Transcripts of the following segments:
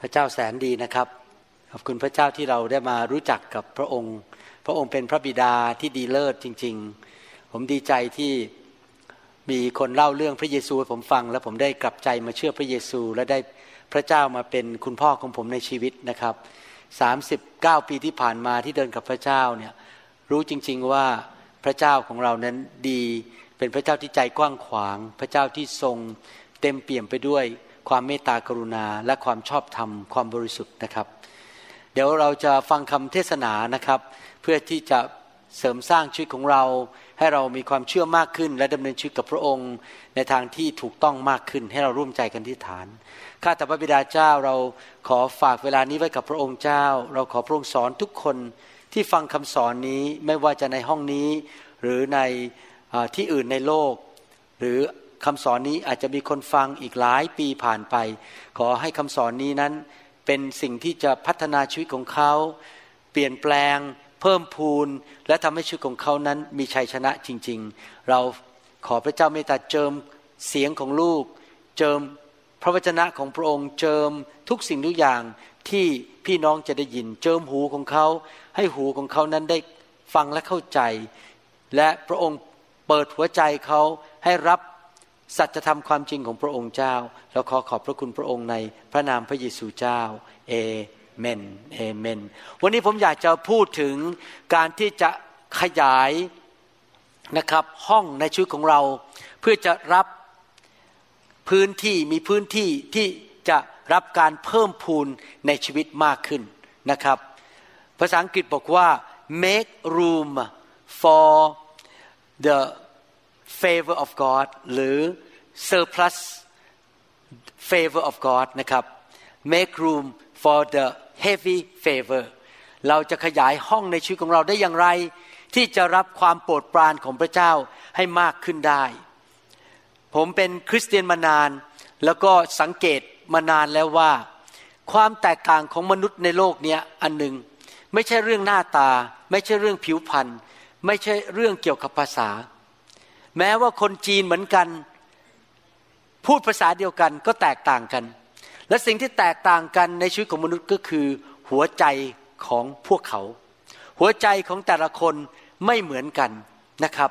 พระเจ้าแสนดีนะครับ ขอบคุณพระเจ้าที่เราได้มารู้จักกับพระองค์ พระองค์เป็นพระบิดาที่ดีเลิศจริง ๆ ผมดีใจที่มีคนเล่าเรื่องพระเยซูให้ผมฟัง แล้วผมได้กลับใจมาเชื่อพระเยซู และได้พระเจ้ามาเป็นคุณพ่อของผมในชีวิตนะครับ39 ปีที่ผ่านมาที่เดินกับพระเจ้าเนี่ยรู้จริง ๆว่าพระเจ้าของเรานั้นดี เป็นพระเจ้าที่ใจกว้างขวาง พระเจ้าที่ทรงเต็มเปี่ยมไปด้วย ความเมตตากรุณาและความชอบธรรมความบริสุทธิ์นะครับ เดี๋ยวเราจะฟังคำเทศนานะครับ เพื่อที่จะเสริมสร้างชีวิตของเรา ให้เรามีความเชื่อมากขึ้น และดำเนินชีวิตกับพระองค์ ในทางที่ถูกต้องมากขึ้น ให้เราร่วมใจกันที่ฐานข้าแต่พระบิดาเจ้าเราขอฝากเวลานี้ไว้กับพระองค์เจ้า เราขอพระองค์สอนทุกคนที่ฟังคำสอนนี้ไม่ว่าจะในห้องนี้ หรือในที่อื่นในโลก หรือ คำสอนนี้อาจจะมีคนฟังอีกหลายปีผ่านไป ขอให้คำสอนนี้นั้น เป็นสิ่งที่จะพัฒนาชีวิตของเขา เปลี่ยนแปลง เพิ่มพูน และทำให้ชีวิตของเขานั้นมีชัยชนะจริง ๆ เราขอพระเจ้าเมตตาเจิมเสียงของลูก เจิมพระวจนะของพระองค์ เจิมทุกสิ่งทุกอย่างที่พี่น้องจะได้ยิน เจิมหูของเขา ให้หูของเขานั้นได้ฟังและเข้าใจ และพระองค์เปิดหัวใจเขาให้รับ สัจธรรมความจริงของพระองค์เจ้า เราขอขอบพระคุณพระองค์ในพระนามพระเยซูเจ้า เอเมน เอเมน วันนี้ผมอยากจะพูดถึงการที่จะขยายนะครับห้องในชีวิตของเรา เพื่อจะรับพื้นที่มีพื้นที่ที่จะรับการเพิ่มพูนในชีวิตมากขึ้นนะครับ ภาษาอังกฤษบอกว่า make room for the favor of God หรือ surplus favor of God นะครับ make room for the heavy favor เราจะขยายห้องในชีวิตของเราได้อย่างไร ที่จะรับความโปรดปรานของพระเจ้าให้มากขึ้นได้ ผมเป็นคริสเตียนมานาน แล้วก็สังเกตมานานแล้วว่า ความแตกต่างของมนุษย์ในโลกนี้อันหนึ่งไม่ใช่เรื่องหน้าตา ไม่ใช่เรื่องผิวพรรณไม่ใช่เรื่องเกี่ยวกับภาษา แม้ว่าคนจีนเหมือนกัน พูดภาษาเดียวกันก็แตกต่างกัน และสิ่งที่แตกต่างกันในชีวิตของมนุษย์ก็คือ หัวใจของพวกเขา หัวใจของแต่ละคนไม่เหมือนกันนะครับ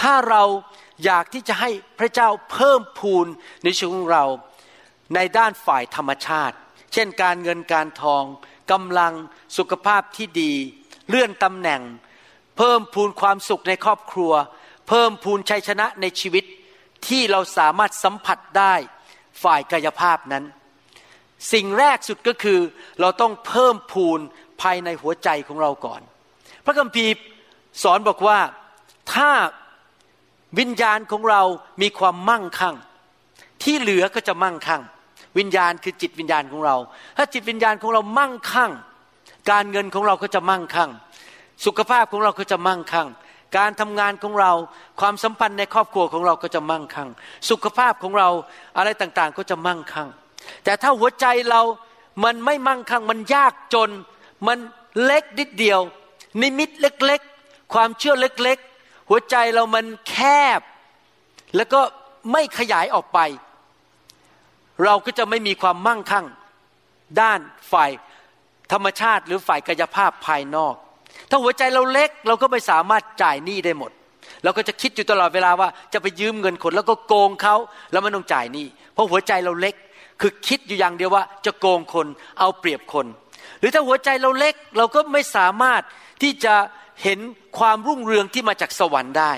ถ้าเราอยากที่จะให้พระเจ้าเพิ่มพูนในชีวิตของเราในด้านฝ่ายธรรมชาติ เช่นการเงินการทองกำลังสุขภาพที่ดี เลื่อนตำแหน่ง เพิ่มพูนความสุขในครอบครัว เพิ่มพูนชัยชนะในชีวิตที่เราสามารถสัมผัสได้ฝ่ายกายภาพนั้น สิ่งแรกสุดก็คือเราต้องเพิ่มพูนภายในหัวใจของเราก่อน พระคัมภีร์สอนบอกว่าถ้าวิญญาณของเรามีความมั่งคั่ง ที่เหลือก็จะมั่งคั่ง วิญญาณคือจิตวิญญาณของเรา ถ้าจิตวิญญาณของเรามั่งคั่ง การเงินของเราก็จะมั่งคั่ง สุขภาพของเราก็จะมั่งคั่ง การทำงานของเรา ความสัมพันธ์ในครอบครัวของเราก็จะมั่งคั่ง สุขภาพของเราอะไรต่างๆก็จะมั่งคั่ง แต่ถ้าหัวใจเรามันไม่มั่งคั่ง มันยากจน มันเล็กนิดเดียว นิมิตเล็กๆ ความเชื่อเล็กๆ หัวใจเรามันแคบ แล้วก็ไม่ขยายออกไป เราก็จะไม่มีความมั่งคั่ง ด้านฝ่ายธรรมชาติหรือฝ่ายกายภาพภายนอก ถ้าหัวใจเราเล็กเราก็ไม่สามารถจ่ายหนี้ได้หมด เราก็จะคิดอยู่ตลอดเวลาว่าจะไปยืมเงินคนแล้วก็โกงเขาแล้วมันต้องจ่ายหนี้เพราะหัวใจเราเล็กคือคิดอยู่อย่างเดียวว่าจะโกงคนเอาเปรียบคน หรือถ้าหัวใจเราเล็กเราก็ไม่สามารถที่จะเห็นความรุ่งเรืองที่มาจากสวรรค์ได้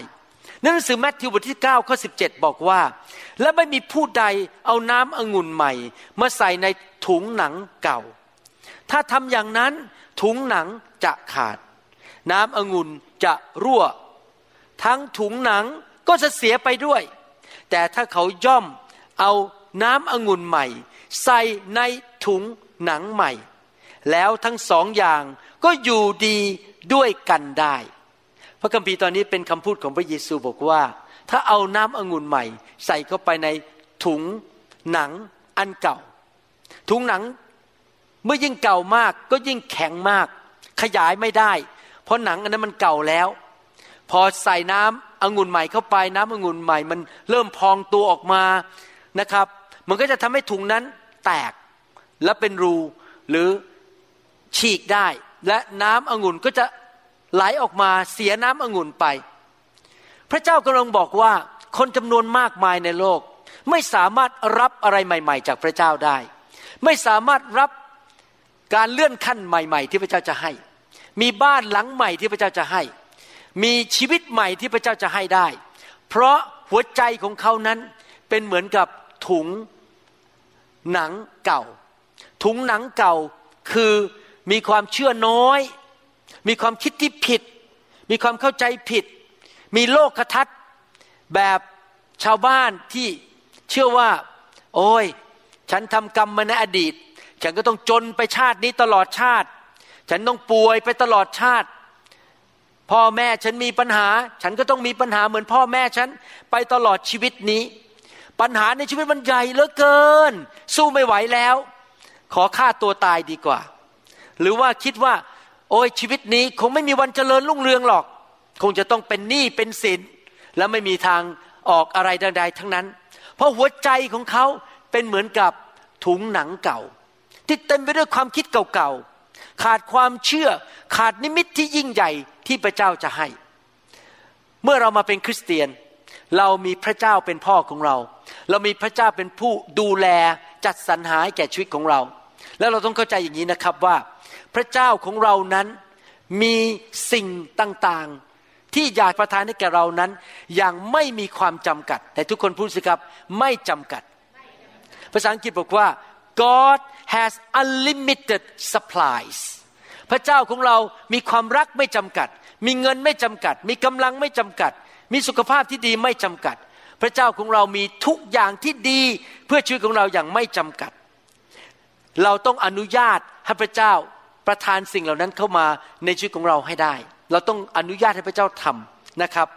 หนังสือแมทธิวบทที่9ข้อ17 บอกว่า และไม่มีผู้ใดเอาน้ำองุ่นใหม่มาใส่ในถุงหนังเก่า ถ้าทำอย่างนั้นถุงหนังจะขาด น้ำองุ่นจะรั่ว ทั้งถุงหนังก็จะเสียไปด้วย แต่ถ้าเขาย่อมเอาน้ำองุ่นใหม่ ใส่ในถุงหนังใหม่ แล้วทั้งสองอย่างก็อยู่ดีด้วยกันได้ พระคัมภีร์ตอนนี้เป็นคำพูดของพระเยซูบอกว่า ถ้าเอาน้ำองุ่นใหม่ ใส่เข้าไปในถุงหนังอันเก่า ถุงหนังเมื่อยิ่งเก่ามากก็ยิ่งแข็งมาก ขยายไม่ได้ เพราะหนังอันนั้นมันเก่าแล้ว พอใส่น้ำองุ่นใหม่เข้าไปน้ำองุ่นใหม่ มันเริ่มพองตัวออกมานะครับ มันก็จะทำให้ถุงนั้นแตกและเป็นรูหรือฉีกได้ และน้ำองุ่นก็จะไหลออกมาเสียน้ำองุ่นไป พระเจ้ากำลังบอกว่าคนจำนวนมากมายในโลก ไม่สามารถรับอะไรใหม่ ๆ จากพระเจ้าได้ ไม่สามารถรับการเลื่อนขั้นใหม่ ๆ ที่พระเจ้าจะให้ มีบ้านหลังใหม่ที่พระเจ้าจะให้ มีชีวิตใหม่ที่พระเจ้าจะให้ได้ เพราะหัวใจของเขานั้นเป็นเหมือนกับถุงหนังเก่า ถุงหนังเก่าคือมีความเชื่อน้อย มีความคิดที่ผิด มีความเข้าใจผิด มีโลกทัศน์แบบชาวบ้านที่เชื่อว่า โอ้ย ฉันทำกรรมมาในอดีต ฉันก็ต้องจนไปชาตินี้ตลอดชาติ ฉันต้องป่วยไปตลอดชาติ พ่อแม่ฉันมีปัญหา ฉันก็ต้องมีปัญหาเหมือนพ่อแม่ฉันไปตลอดชีวิตนี้ ปัญหาในชีวิตมันใหญ่เหลือเกิน สู้ไม่ไหวแล้ว ขอฆ่าตัวตายดีกว่า หรือว่าคิดว่า โอ้ยชีวิตนี้คงไม่มีวันเจริญรุ่งเรืองหรอก คงจะต้องเป็นหนี้เป็นสินแล้วไม่มีทางออกอะไรใดๆทั้งนั้น เพราะหัวใจของเขาเป็นเหมือนกับถุงหนังเก่า ที่เต็มไปด้วยความคิดเก่าๆ ขาดความเชื่อ ขาดนิมิตที่ยิ่งใหญ่ที่พระเจ้าจะให้ เมื่อเรามาเป็นคริสเตียน เรามีพระเจ้าเป็นพ่อของเรา เรามีพระเจ้าเป็นผู้ดูแลจัดสรรหาแก่ชีวิตของเรา แล้วเราต้องเข้าใจอย่างนี้นะครับว่า พระเจ้าของเรานั้นมีสิ่งต่างๆ ที่อยากประทานให้แก่เรานั้น อย่างไม่มีความจำกัด แต่ทุกคนพูดสิครับไม่จำกัด ภาษาอังกฤษบอกว่า God has unlimited supplies พระเจ้าของเรามีความรักไม่จำกัด มีเงินไม่จำกัด มีกำลังไม่จำกัด มีสุขภาพที่ดีไม่จำกัด พระเจ้าของเรามีทุกอย่างที่ดีเพื่อชีวิตของเราอย่างไม่จำกัด เราต้องอนุญาตให้พระเจ้าประทานสิ่งเหล่านั้นเข้ามาในชีวิตของเราให้ได้ เราต้องอนุญาตให้พระเจ้าทำนะครับ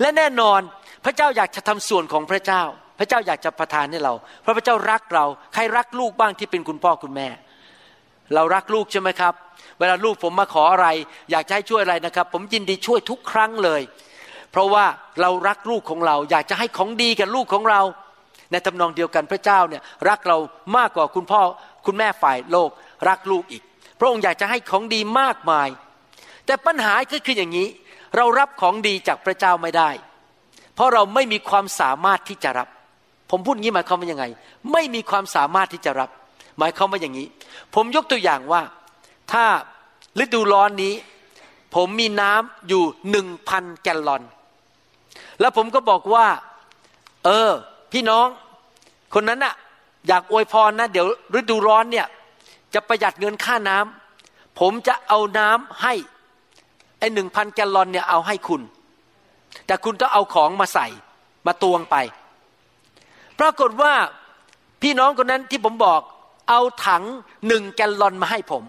และแน่นอนพระเจ้าอยากจะทำส่วนของพระเจ้า พระเจ้าอยากจะประทานให้เรา เพราะพระเจ้ารักเรา ใครรักลูกบ้างที่เป็นคุณพ่อคุณแม่ เรารักลูกใช่ไหมครับ เวลาลูกผมมาขออะไร อยากจะให้ช่วยอะไรนะครับ ผมยินดีช่วยทุกครั้งเลย เพราะว่าเรารักลูกของเรา อยากจะให้ของดีกับลูกของเรา ในทำนองเดียวกันพระเจ้าเนี่ยรักเรามากกว่าคุณพ่อคุณแม่ฝ่ายโลกรักลูกอีก พระองค์อยากจะให้ของดีมากมาย แต่ปัญหาก็คืออย่างนี้ เรารับของดีจากพระเจ้าไม่ได้ เพราะเราไม่มีความสามารถที่จะรับ ผมพูดงี้หมายความว่ายังไง ไม่มีความสามารถที่จะรับ หมายความว่าอย่างนี้ ผมยกตัวอย่างว่าถ้าฤดูร้อนนี้ ผมมีน้ำอยู่หนึ่งพันแกลลอน แล้วผมก็บอกว่า เออ พี่น้อง คนนั้นอะอยากอวยพรนะ เดี๋ยวฤดูร้อนเนี่ย จะประหยัดเงินค่าน้ำผมจะเอาน้ำให้ไอ้หนึ่งพันแกลลอนเนี่ยเอาให้คุณ แต่คุณต้องเอาของมาใส่มาตวงไป ปรากฏว่าพี่น้องคนนั้นที่ผมบอกเอาถังหนึ่งแกลลอนมาให้ผม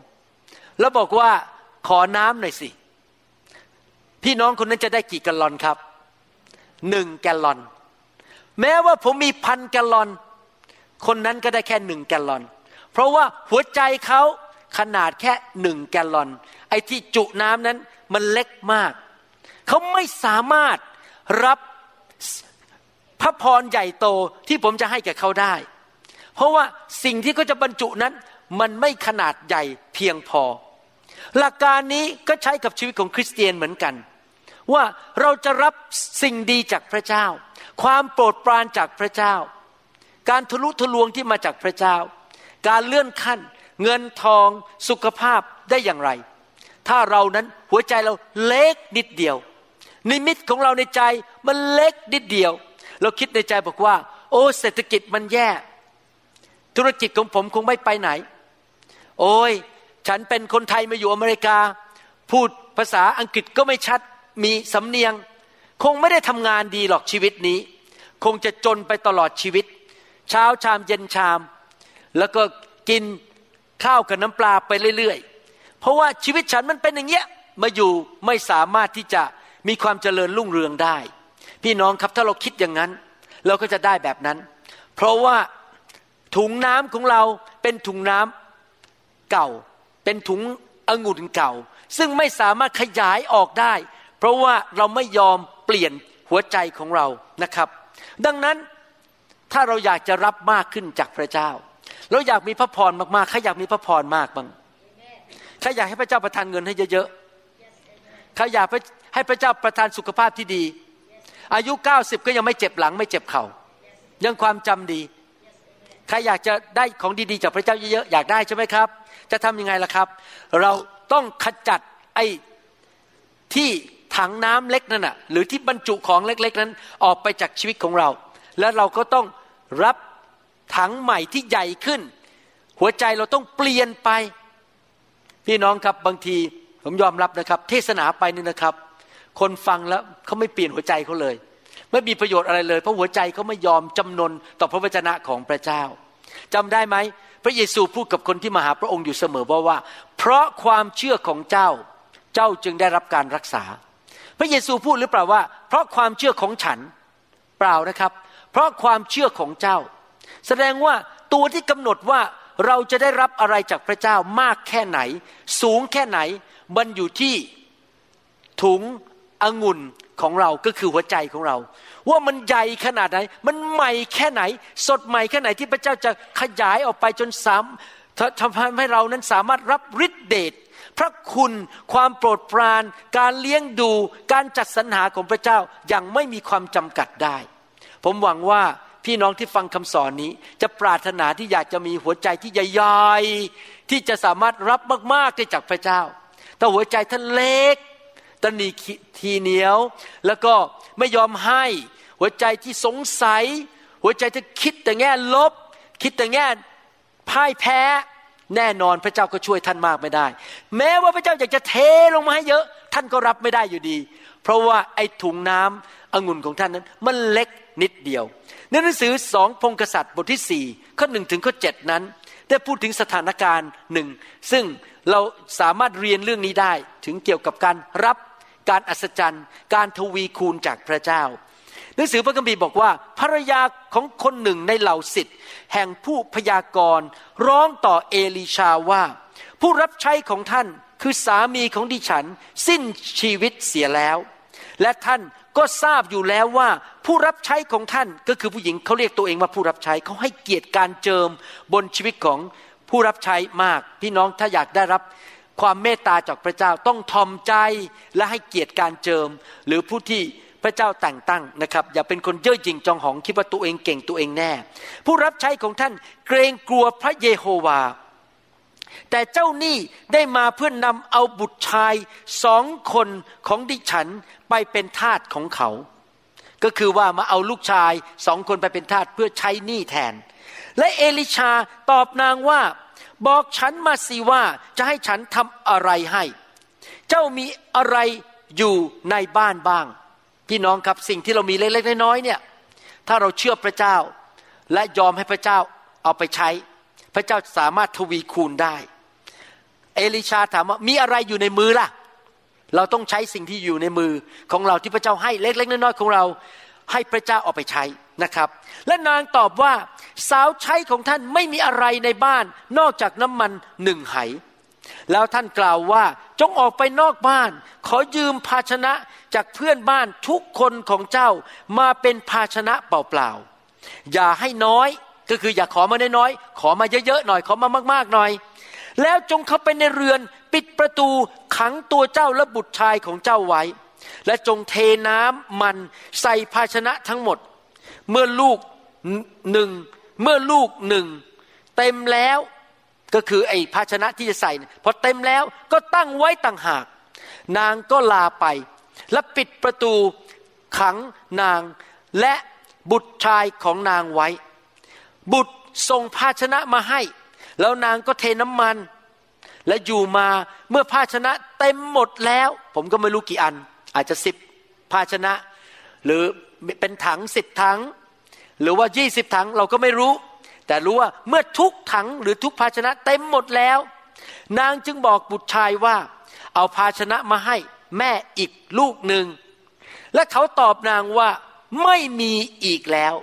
แล้วบอกว่าขอน้ำหน่อยสิ พี่น้องคนนั้นจะได้กี่แกลลอนครับหนึ่งแกลลอน แม้ว่าผมมีพันแกลลอน คนนั้นก็ได้แค่หนึ่งแกลลอน เพราะว่าหัวใจเขาขนาดแค่หนึ่งแกลลอน ไอ้ที่จุน้ำนั้นมันเล็กมาก เขาไม่สามารถรับ พระพรใหญ่โตที่ผมจะให้แก่เขาได้ เพราะว่าสิ่งที่เขาจะบรรจุนั้น มันไม่ขนาดใหญ่เพียงพอ หลักการนี้ก็ใช้กับชีวิตของคริสเตียนเหมือนกัน ว่าเราจะรับสิ่งดีจากพระเจ้า ความโปรดปรานจากพระเจ้า การทะลุทะลวงที่มาจากพระเจ้า การเลื่อนขั้น เงินทองสุขภาพได้อย่างไร ถ้าเรานั้นหัวใจเราเล็กนิดเดียว นิมิตของเราในใจมันเล็กนิดเดียว เราคิดในใจบอกว่า โอ้เศรษฐกิจมันแย่ ธุรกิจของผมคงไม่ไปไหน โอ้ยฉันเป็นคนไทยมาอยู่อเมริกา พูดภาษาอังกฤษก็ไม่ชัดมีสำเนียง คงไม่ได้ทำงานดีหรอกชีวิตนี้ คงจะจนไปตลอดชีวิต เช้าชามเย็นชาม แล้วก็กินข้าวกับน้ำปลาไปเรื่อยๆ เพราะว่าชีวิตฉันมันเป็นอย่างเงี้ยมาอยู่ไม่สามารถที่จะมีความเจริญรุ่งเรืองได้ พี่น้องครับถ้าเราคิดอย่างนั้น เราก็จะได้แบบนั้น เพราะว่าถุงน้ำของเราเป็นถุงน้ำเก่า เป็นถุงองุ่นเก่า ซึ่งไม่สามารถขยายออกได้ เพราะว่าเราไม่ยอมเปลี่ยนหัวใจของเรานะครับ ดังนั้นถ้าเราอยากจะรับมากขึ้นจากพระเจ้า เราอยากมีพระพรมากๆใครอยากมีพระพรมากบ้างใครอยากให้พระเจ้าประทานเงินให้เยอะๆใครอยากให้พระเจ้าประทานสุขภาพที่ดี อายุเก้าสิบก็ยังไม่เจ็บหลังไม่เจ็บเขา่ายังความจำดี ใครอยากจะได้ของดีๆจากพระเจ้าเยอะๆอยากได้ใช่ไหมครับ จะทำยังไงล่ะครับ เราต้องขจัดไอ้ที่ถังน้ำเล็กนั่นน่ะหรือที่บรรจุของเล็ก ๆ นั้นออกไปจากชีวิตของเรา แล้วเราก็ต้องรับถังใหม่ที่ใหญ่ขึ้น หัวใจเราต้องเปลี่ยนไป พี่น้องครับบางทีผมยอมรับนะครับ เทศนาไปนี่นะครับ คนฟังแล้วเขาไม่เปลี่ยนหัวใจเขาเลย ไม่มีประโยชน์อะไรเลย เพราะหัวใจเขาไม่ยอมจำนนต่อพระวจนะของพระเจ้าจำได้ไหมพระเยซูพูดกับคนที่มาหาพระองค์อยู่เสมอว่าว่า เพราะความเชื่อของเจ้าเจ้าจึงได้รับการรักษา พระเยซูพูดหรือเปล่าว่า เพราะความเชื่อของฉันเปล่านะครับ เพราะความเชื่อของเจ้า แสดงว่าตัวที่กำหนดว่าเราจะได้รับอะไรจากพระเจ้ามากแค่ไหน สูงแค่ไหน มันอยู่ที่ถุง องุ่นของเราก็คือหัวใจของเรา ว่ามันใหญ่ขนาดไหน มันใหม่แค่ไหน สดใหม่แค่ไหนที่พระเจ้าจะขยายออกไปจนสามทำให้เรานั้นสามารถรับฤทธิเดชพระคุณความโปรดปราน การเลี้ยงดูการจัดสรรหาของพระเจ้าอย่างไม่มีความจำกัดได้ ผมหวังว่าพี่น้องที่ฟังคำสอนนี้ จะปรารถนาที่อยากจะมีหัวใจที่ใหญ่ๆที่จะสามารถรับมากๆได้จากพระเจ้า แต่หัวใจท่านเล็ก ตนนีทีเหนียว แล้วก็ไม่ยอมให้ หัวใจที่สงสัย หัวใจที่คิดแต่แง่ลบ คิดแต่แง่พ่ายแพ้ แน่นอนพระเจ้าก็ช่วยท่านมากไม่ได้ แม้ว่าพระเจ้าอยากจะเทลงมาให้เยอะ ท่านก็รับไม่ได้อยู่ดี เพราะว่าไอ้ถุงน้ำองุ่นของท่านนั้น มันเล็กนิดเดียวในหนังสือสองพงกษัตริย์บทที่สี่ข้อหนึ่งถึงข้อเจ็ดนั้นได้พูดถึงสถานการณ์หนึ่งซึ่งเราสามารถเรียนเรื่องนี้ได้ถึงเกี่ยวกับการรับ การอัศจรรย์ การทวีคูณจากพระเจ้า หนังสือพระคัมภีร์บอกว่าภรรยาของคนหนึ่งในเหล่าสิทธิ์แห่งผู้พยากรณ์ร้องต่อเอลิชาว่า ผู้รับใช้ของท่านคือสามีของดิฉัน สิ้นชีวิตเสียแล้ว และท่านก็ทราบอยู่แล้วว่าผู้รับใช้ของท่านก็คือผู้หญิงเขาเรียกตัวเองว่าผู้รับใช้เขาให้เกียรติการเจิมบนชีวิตของผู้รับใช้มาก พี่น้องถ้าอยากได้รับ ความเมตตาจากพระเจ้าต้องทอมใจและให้เกียรติการเจิม หรือผู้ที่พระเจ้าแต่งตั้งนะครับ อย่าเป็นคนเย่อหยิ่งจองหองคิดว่าตัวเองเก่งตัวเองแน่ ผู้รับใช้ของท่านเกรงกลัวพระเยโฮวา แต่เจ้าหนี้ได้มาเพื่อนนำเอาบุตรชายสองคนของดิฉันไปเป็นทาสของเขา ก็คือว่ามาเอาลูกชายสองคนไปเป็นทาสเพื่อใช้หนี้แทน และเอลิชาตอบนางว่า บอกฉันมาสิว่าจะให้ฉันทำอะไรให้ เจ้ามีอะไรอยู่ในบ้านบ้าง พี่น้องครับสิ่งที่เรามีเล็กๆน้อยๆเนี่ย ถ้าเราเชื่อพระเจ้า และยอมให้พระเจ้าเอาไปใช้ พระเจ้าสามารถทวีคูณได้ เอลิชาถามว่ามีอะไรอยู่ในมือล่ะ เราต้องใช้สิ่งที่อยู่ในมือของเราที่พระเจ้าให้เล็กๆน้อยๆของเรา ให้พระเจ้าเอาไปใช้นะครับ และนางตอบว่าสาวใช้ของท่านไม่มีอะไรในบ้าน นอกจากน้ำมันหนึ่งไห แล้วท่านกล่าวว่าจงออกไปนอกบ้าน ขอยืมภาชนะจากเพื่อนบ้านทุกคนของเจ้ามาเป็นภาชนะเปล่าๆอย่าให้น้อยก็คืออย่าขอมาน้อยๆขอมาเยอะๆหน่อยขอมามากๆหน่อย แล้วจงเข้าไปในเรือนปิดประตูขังตัวเจ้าและบุตรชายของเจ้าไว้ และจงเทน้ำมันใส่ภาชนะทั้งหมด เมื่อลูกหนึ่งเมื่อลูกหนึ่งเต็มแล้วก็คือไอ้ภาชนะที่จะใส่พอเต็มแล้วก็ตั้งไว้ต่างหาก นางก็ลาไป และปิดประตูขังนางและบุตรชายของนางไว้ บุตรส่งภาชนะมาให้ แล้วนางก็เทน้ำมัน และอยู่มาเมื่อภาชนะเต็มหมดแล้ว ผมก็ไม่รู้กี่อัน อาจจะสิบภาชนะ หรือเป็นถังสิบถัง หรือว่ายี่สิบถังเราก็ไม่รู้ แต่รู้ว่าเมื่อทุกถังหรือทุกภาชนะเต็มหมดแล้ว นางจึงบอกบุตรชายว่า เอาภาชนะมาให้แม่อีกลูกหนึ่งและเขาตอบนางว่าไม่มีอีกแล้ว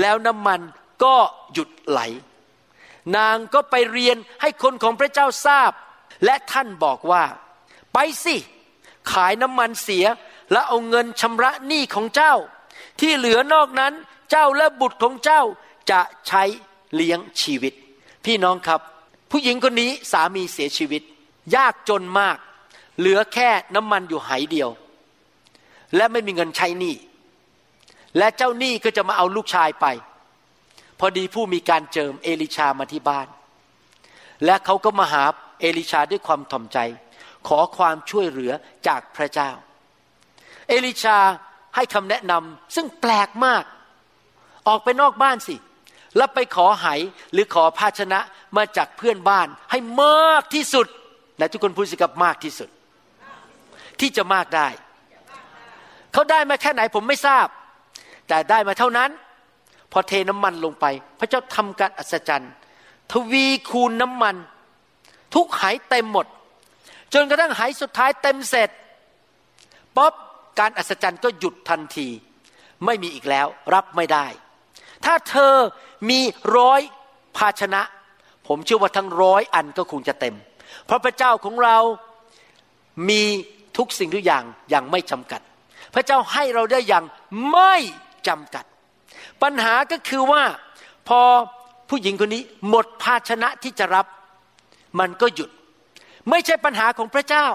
แล้วน้ำมันก็หยุดไหล นางก็ไปเรียนให้คนของพระเจ้าทราบ และท่านบอกว่า ไปสิ ขายน้ำมันเสีย แล้วเอาเงินชำระหนี้ของเจ้า ที่เหลือนอกนั้นเจ้าและบุตรของเจ้าจะใช้เลี้ยงชีวิต พี่น้องครับ ผู้หญิงคนนี้สามีเสียชีวิต ยากจนมาก เหลือแค่น้ำมันอยู่ไหเดียว และไม่มีเงินใช้หนี้และเจ้าหนี้ก็จะมาเอาลูกชายไป พอดีผู้มีการเจิมเอลิชามาที่บ้าน และเขาก็มาหาเอลิชาด้วยความถ่อมใจ ขอความช่วยเหลือจากพระเจ้า เอลิชาให้คำแนะนำซึ่งแปลกมาก ออกไปนอกบ้านสิ แล้วไปขอไหหรือขอภาชนะมาจากเพื่อนบ้านให้มากที่สุดและทุกคนพูดสิกับมากที่สุด ที่จะมากได้ เขาได้มาแค่ไหนผมไม่ทราบ แต่ได้มาเท่านั้น พอเทน้ำมันลงไป พระเจ้าทำการอัศจรรย์ ทวีคูณน้ำมัน ทุกไหเต็มหมด จนกระทั่งไหสุดท้ายเต็มเสร็จป๊อบการอัศจรรย์ก็หยุดทันที ไม่มีอีกแล้วรับไม่ได้ ถ้าเธอมีร้อยภาชนะ ผมเชื่อว่าทั้งร้อยอันก็คงจะเต็ม เพราะพระเจ้าของเรามีทุกสิ่งทุกอย่างอย่างไม่จำกัด พระเจ้าให้เราได้อย่างไม่จำกัด ปัญหาก็คือว่าพอผู้หญิงคนนี้หมดภาชนะที่จะรับ มันก็หยุด ไม่ใช่ปัญหาของพระเจ้า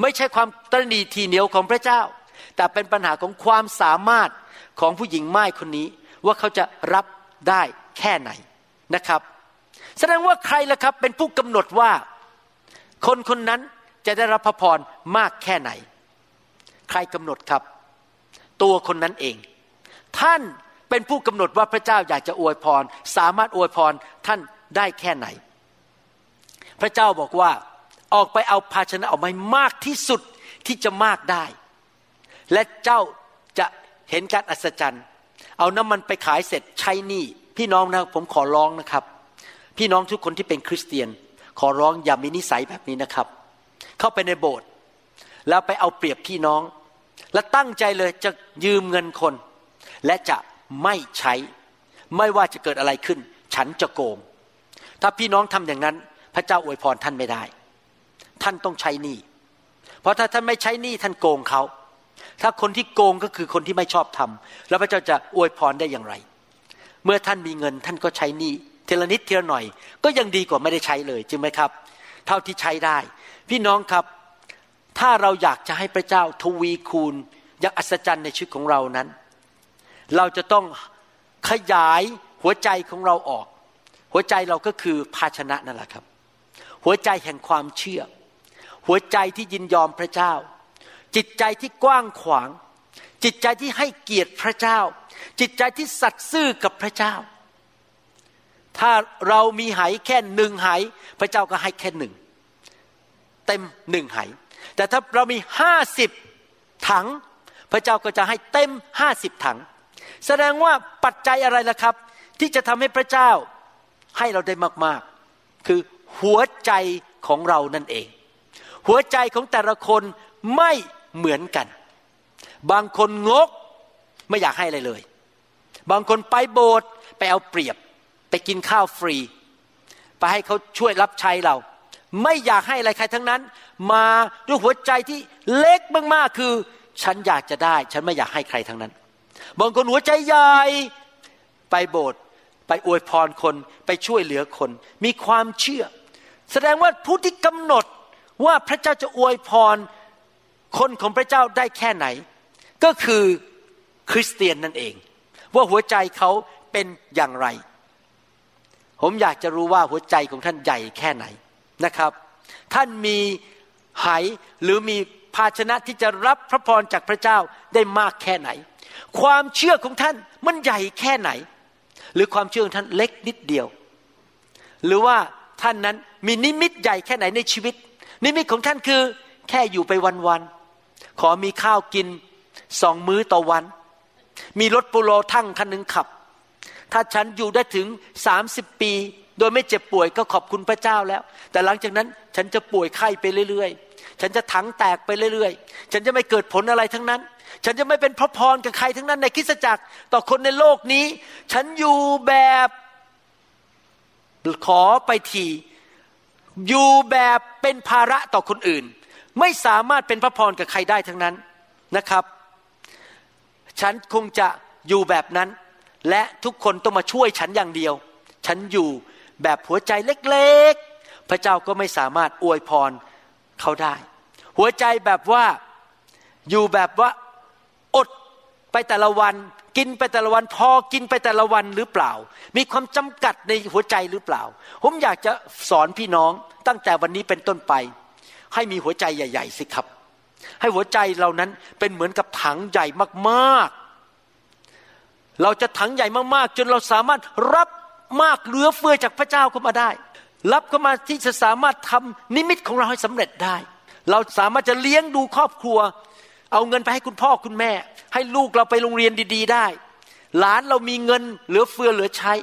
ไม่ใช่ความตรณีทีเหนียวของพระเจ้า แต่เป็นปัญหาของความสามารถของผู้หญิงไม้คนนี้ ว่าเขาจะรับได้แค่ไหนนะครับ แสดงว่าใครล่ะครับเป็นผู้กำหนดว่า คนคนนั้นจะได้รับพระพรมากแค่ไหน ใครกำหนดครับ ตัวคนนั้นเอง ท่านเป็นผู้กำหนดว่าพระเจ้าอยากจะอวยพร สามารถอวยพรท่านได้แค่ไหน พระเจ้าบอกว่า ออกไปเอาภาชนะออกมามากที่สุดที่จะมากได้ และเจ้าจะเห็นการอัศจรรย์ เอาน้ำมันไปขายเสร็จใช้หนี้พี่น้องนะผมขอร้องนะครับ พี่น้องทุกคนที่เป็นคริสเตียน ขอร้องอย่ามีนิสัยแบบนี้นะครับ เข้าไปในโบสถ์แล้วไปเอาเปรียบพี่น้อง และตั้งใจเลยจะยืมเงินคน และจะไม่ใช้ ไม่ว่าจะเกิดอะไรขึ้น ฉันจะโกง ถ้าพี่น้องทำอย่างนั้น พระเจ้าอวยพรท่านไม่ได้ ท่านต้องใช้หนี้ เพราะถ้าท่านไม่ใช้หนี้ท่านโกงเขา ถ้าคนที่โกงก็คือคนที่ไม่ชอบทำแล้วพระเจ้าจะอวยพรได้อย่างไร เมื่อท่านมีเงินท่านก็ใช้หนี้เทละนิดเทละหน่อย ก็ยังดีกว่าไม่ได้ใช้เลยจริงไหมครับ เท่าที่ใช้ได้ พี่น้องครับ ถ้าเราอยากจะให้พระเจ้าทวีคูณอย่างอัศจรรย์ในชีวิตของเรานั้น เราจะต้องขยายหัวใจของเราออก หัวใจเราก็คือภาชนะนั่นแหละครับ หัวใจแห่งความเชื่อ หัวใจที่ยินยอมพระเจ้า จิตใจที่กว้างขวาง จิตใจที่ให้เกียรติพระเจ้า จิตใจที่สัตย์ซื่อกับพระเจ้า ถ้าเรามีไหแค่หนึ่งไหพระเจ้าก็ให้แค่หนึ่งเต็มหนึ่งไหแต่ถ้าเรามีห้าสิบถัง พระเจ้าก็จะให้เต็มห้าสิบถัง แสดงว่าปัจจัยอะไรล่ะครับ ที่จะทำให้พระเจ้าให้เราได้มากๆ คือหัวใจของเรานั่นเอง หัวใจของแต่ละคนไม่เหมือนกัน บางคนงกไม่อยากให้อะไรเลย บางคนไปโบสถ์ไปเอาเปรียบ ไปกินข้าวฟรี ไปให้เขาช่วยรับใช้เรา ไม่อยากให้อะไรใครทั้งนั้น มาด้วยหัวใจที่เล็กมากๆคือ ฉันอยากจะได้ ฉันไม่อยากให้ใครทั้งนั้น บางคนหัวใจใหญ่ไปโบสถ์ไปอวยพรคนไปช่วยเหลือคน มีความเชื่อ แสดงว่าผู้ที่กำหนด ว่าพระเจ้าจะอวยพรคนของพระเจ้าได้แค่ไหน ก็คือคริสเตียนนั่นเอง ว่าหัวใจเขาเป็นอย่างไร ผมอยากจะรู้ว่าหัวใจของท่านใหญ่แค่ไหนนะครับ ท่านมีไหหรือมีภาชนะที่จะรับพระพรจากพระเจ้าได้มากแค่ไหน ความเชื่อของท่านมันใหญ่แค่ไหน หรือความเชื่อของท่านเล็กนิดเดียว หรือว่าท่านนั้นมีนิมิตใหญ่แค่ไหนในชีวิต นิมิตของท่านคือแค่อยู่ไปวันๆขอมีข้าวกินสองมื้อต่อวัน มีรถปูโรทั้งคันหนึ่งขับ ถ้าฉันอยู่ได้ถึงสามสิบปี โดยไม่เจ็บป่วยก็ขอบคุณพระเจ้าแล้ว แต่หลังจากนั้นฉันจะป่วยไข้ไปเรื่อยๆ ฉันจะถังแตกไปเรื่อยๆ ฉันจะไม่เกิดผลอะไรทั้งนั้น ฉันจะไม่เป็นพระพรกับใครทั้งนั้นในคริสตจักรต่อคนในโลกนี้ ฉันอยู่แบบขอไปที อยู่แบบเป็นภาระต่อคนอื่น ไม่สามารถเป็นพระพรกับใครได้ทั้งนั้นนะครับ ฉันคงจะอยู่แบบนั้น และทุกคนต้องมาช่วยฉันอย่างเดียว ฉันอยู่แบบหัวใจเล็กๆ พระเจ้าก็ไม่สามารถอวยพรเขาได้ หัวใจแบบว่าอยู่แบบว่าอดไปแต่ละวัน กินไปแต่ละวันพอกินไปแต่ละวันหรือเปล่า มีความจำกัดในหัวใจหรือเปล่า ผมอยากจะสอนพี่น้องตั้งแต่วันนี้เป็นต้นไป ให้มีหัวใจใหญ่ ๆ สิครับ ให้หัวใจเรานั้นเป็นเหมือนกับถังใหญ่มากๆ เราจะถังใหญ่มากๆ จนเราสามารถรับมากเหลือเฟือจากพระเจ้าเข้ามาได้ รับเข้ามาที่จะสามารถทำนิมิตของเราให้สำเร็จได้ เราสามารถจะเลี้ยงดูครอบครัว เอาเงินไปให้คุณพ่อคุณแม่ ให้ลูกเราไปโรงเรียนดี ๆ ได้ หลานเรามีเงินเหลือเฟือเหลือใช้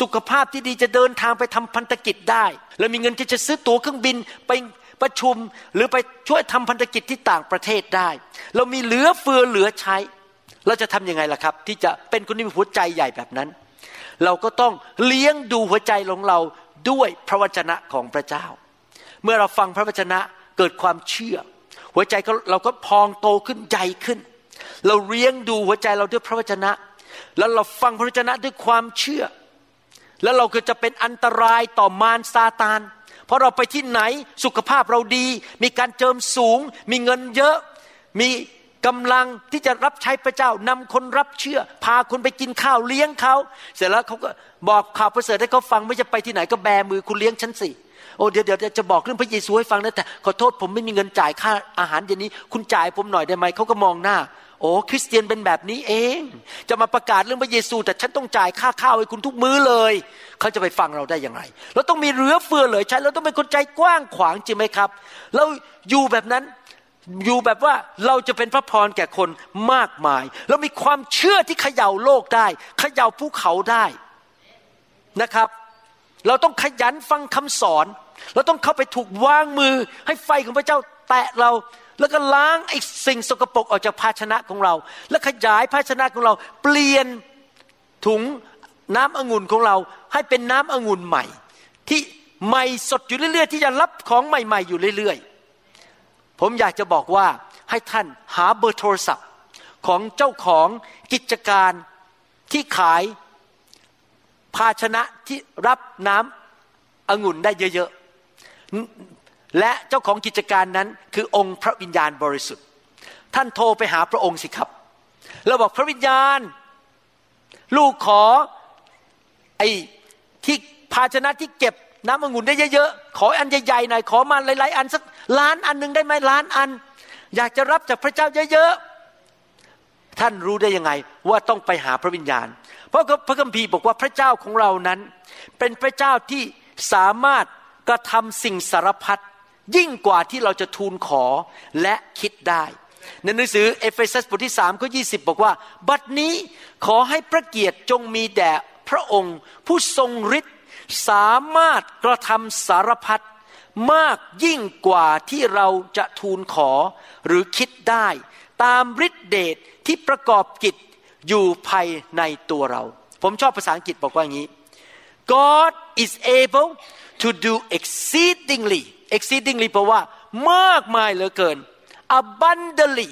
สุขภาพที่ดีจะเดินทางไปทำพันธกิจได้ แล้วมีเงินที่จะซื้อตั๋วเครื่องบินไปประชุมหรือไปช่วยทำพันธกิจที่ต่างประเทศได้ เรามีเหลือเฟือเหลือใช้ เราจะทํำยังไงล่ะครับ ที่จะเป็นคนที่มีหัวใจใหญ่แบบนั้น เราก็ต้องเลี้ยงดูหัวใจของเราด้วยพระวจนะของพระเจ้า เมื่อเราฟังพระวจนะเกิดความเชื่อ หัวใจเราก็พองโตขึ้นใหญ่ขึ้น เราเลี้ยงดูหัวใจเราด้วยพระวจนะ แล้วเราฟังพระวจนะด้วยความเชื่อ แล้วเราก็จะเป็นอันตรายต่อมารซาตาน เพราะเราไปที่ไหนสุขภาพเราดี มีการเจิมสูง มีเงินเยอะ มีกำลังที่จะรับใช้พระเจ้านำคนรับเชื่อ พาคนไปกินข้าวเลี้ยงเขา เสร็จแล้วเขาก็บอกข่าวประเสริฐให้เขาฟังไม่จะไปที่ไหนก็แบมือคุณเลี้ยงฉันสิ โอ้เดี๋ยวเดี๋ยวจะบอกเรื่องพระเยซูให้ฟังนะแต่ขอโทษผมไม่มีเงินจ่ายค่าอาหารเย็นนี้ คุณจ่ายผมหน่อยได้ไหมเขาก็มองหน้า โอ้คริสเตียนเป็นแบบนี้เอง จะมาประกาศเรื่องพระเยซู แต่ฉันต้องจ่ายค่าข้าวให้คุณทุกมื้อเลยเขาจะไปฟังเราได้ยังไงเราต้องมีเรือเฟือเลยใช่เราต้องเป็นคนใจกว้างขวางจริงไหมครับ เราอยู่แบบนั้นอยู่แบบว่าเราจะเป็นพระพรแก่คนมากมาย เรามีความเชื่อที่เขย่าโลกได้เขย่าภูเขาได้นะครับ เราต้องขยันฟังคำสอน เราต้องเข้าไปถูกวางมือให้ไฟของพระเจ้าแตะเรา แล้วก็ล้างไอ้สิ่งสกปรกออกจากภาชนะของเรา แล้วขยายภาชนะของเรา เปลี่ยนถุงน้ำองุ่นของเรา ให้เป็นน้ำองุ่นใหม่ ที่ใหม่สดอยู่เรื่อย ๆ ที่จะรับของใหม่ ๆ อยู่เรื่อย ๆ ผมอยากจะบอกว่าให้ท่านหาเบอร์โทรศัพท์ของเจ้าของกิจการที่ขายภาชนะที่รับน้ำองุ่นได้เยอะๆ และเจ้าของกิจการนั้นคือองค์พระวิญญาณบริสุทธิ์ ท่านโทรไปหาพระองค์สิครับ แล้วบอกพระวิญญาณ ลูกขอไอ้ที่ภาชนะที่เก็บน้ำองุ่นได้เยอะๆ ขออันใหญ่ๆหน่อย ขอมาหลายๆ อันสักล้านอันหนึ่งได้ไหมล้านอัน อยากจะรับจากพระเจ้าเยอะๆ ท่านรู้ได้ยังไงว่าต้องไปหาพระวิญญาณ เพราะพระคัมภีร์บอกว่าพระเจ้าของเรานั้น เป็นพระเจ้าที่สามารถ กระทำสิ่งสารพัดยิ่งกว่าที่เราจะทูลขอและคิดได้ ในหนังสือเอเฟซัสบทที่สามข้อยีบอกว่า บัดนี้ขอให้พระเกียรติจงมีแด่พระองค์ ผู้ทรงฤทธิ์สามารถกระทำสารพัดมากยิ่งกว่าที่เราจะทูลขอหรือคิดได้ ตามฤทธิเดชทที่ประกอบกิจอยู่ภายในตัวเรา ผมชอบภาษาอังกฤษบอกว่าอย่างนี้ God is able to do exceedingly exceedingly แปลว่ามากมายเหลือเกิน abundantly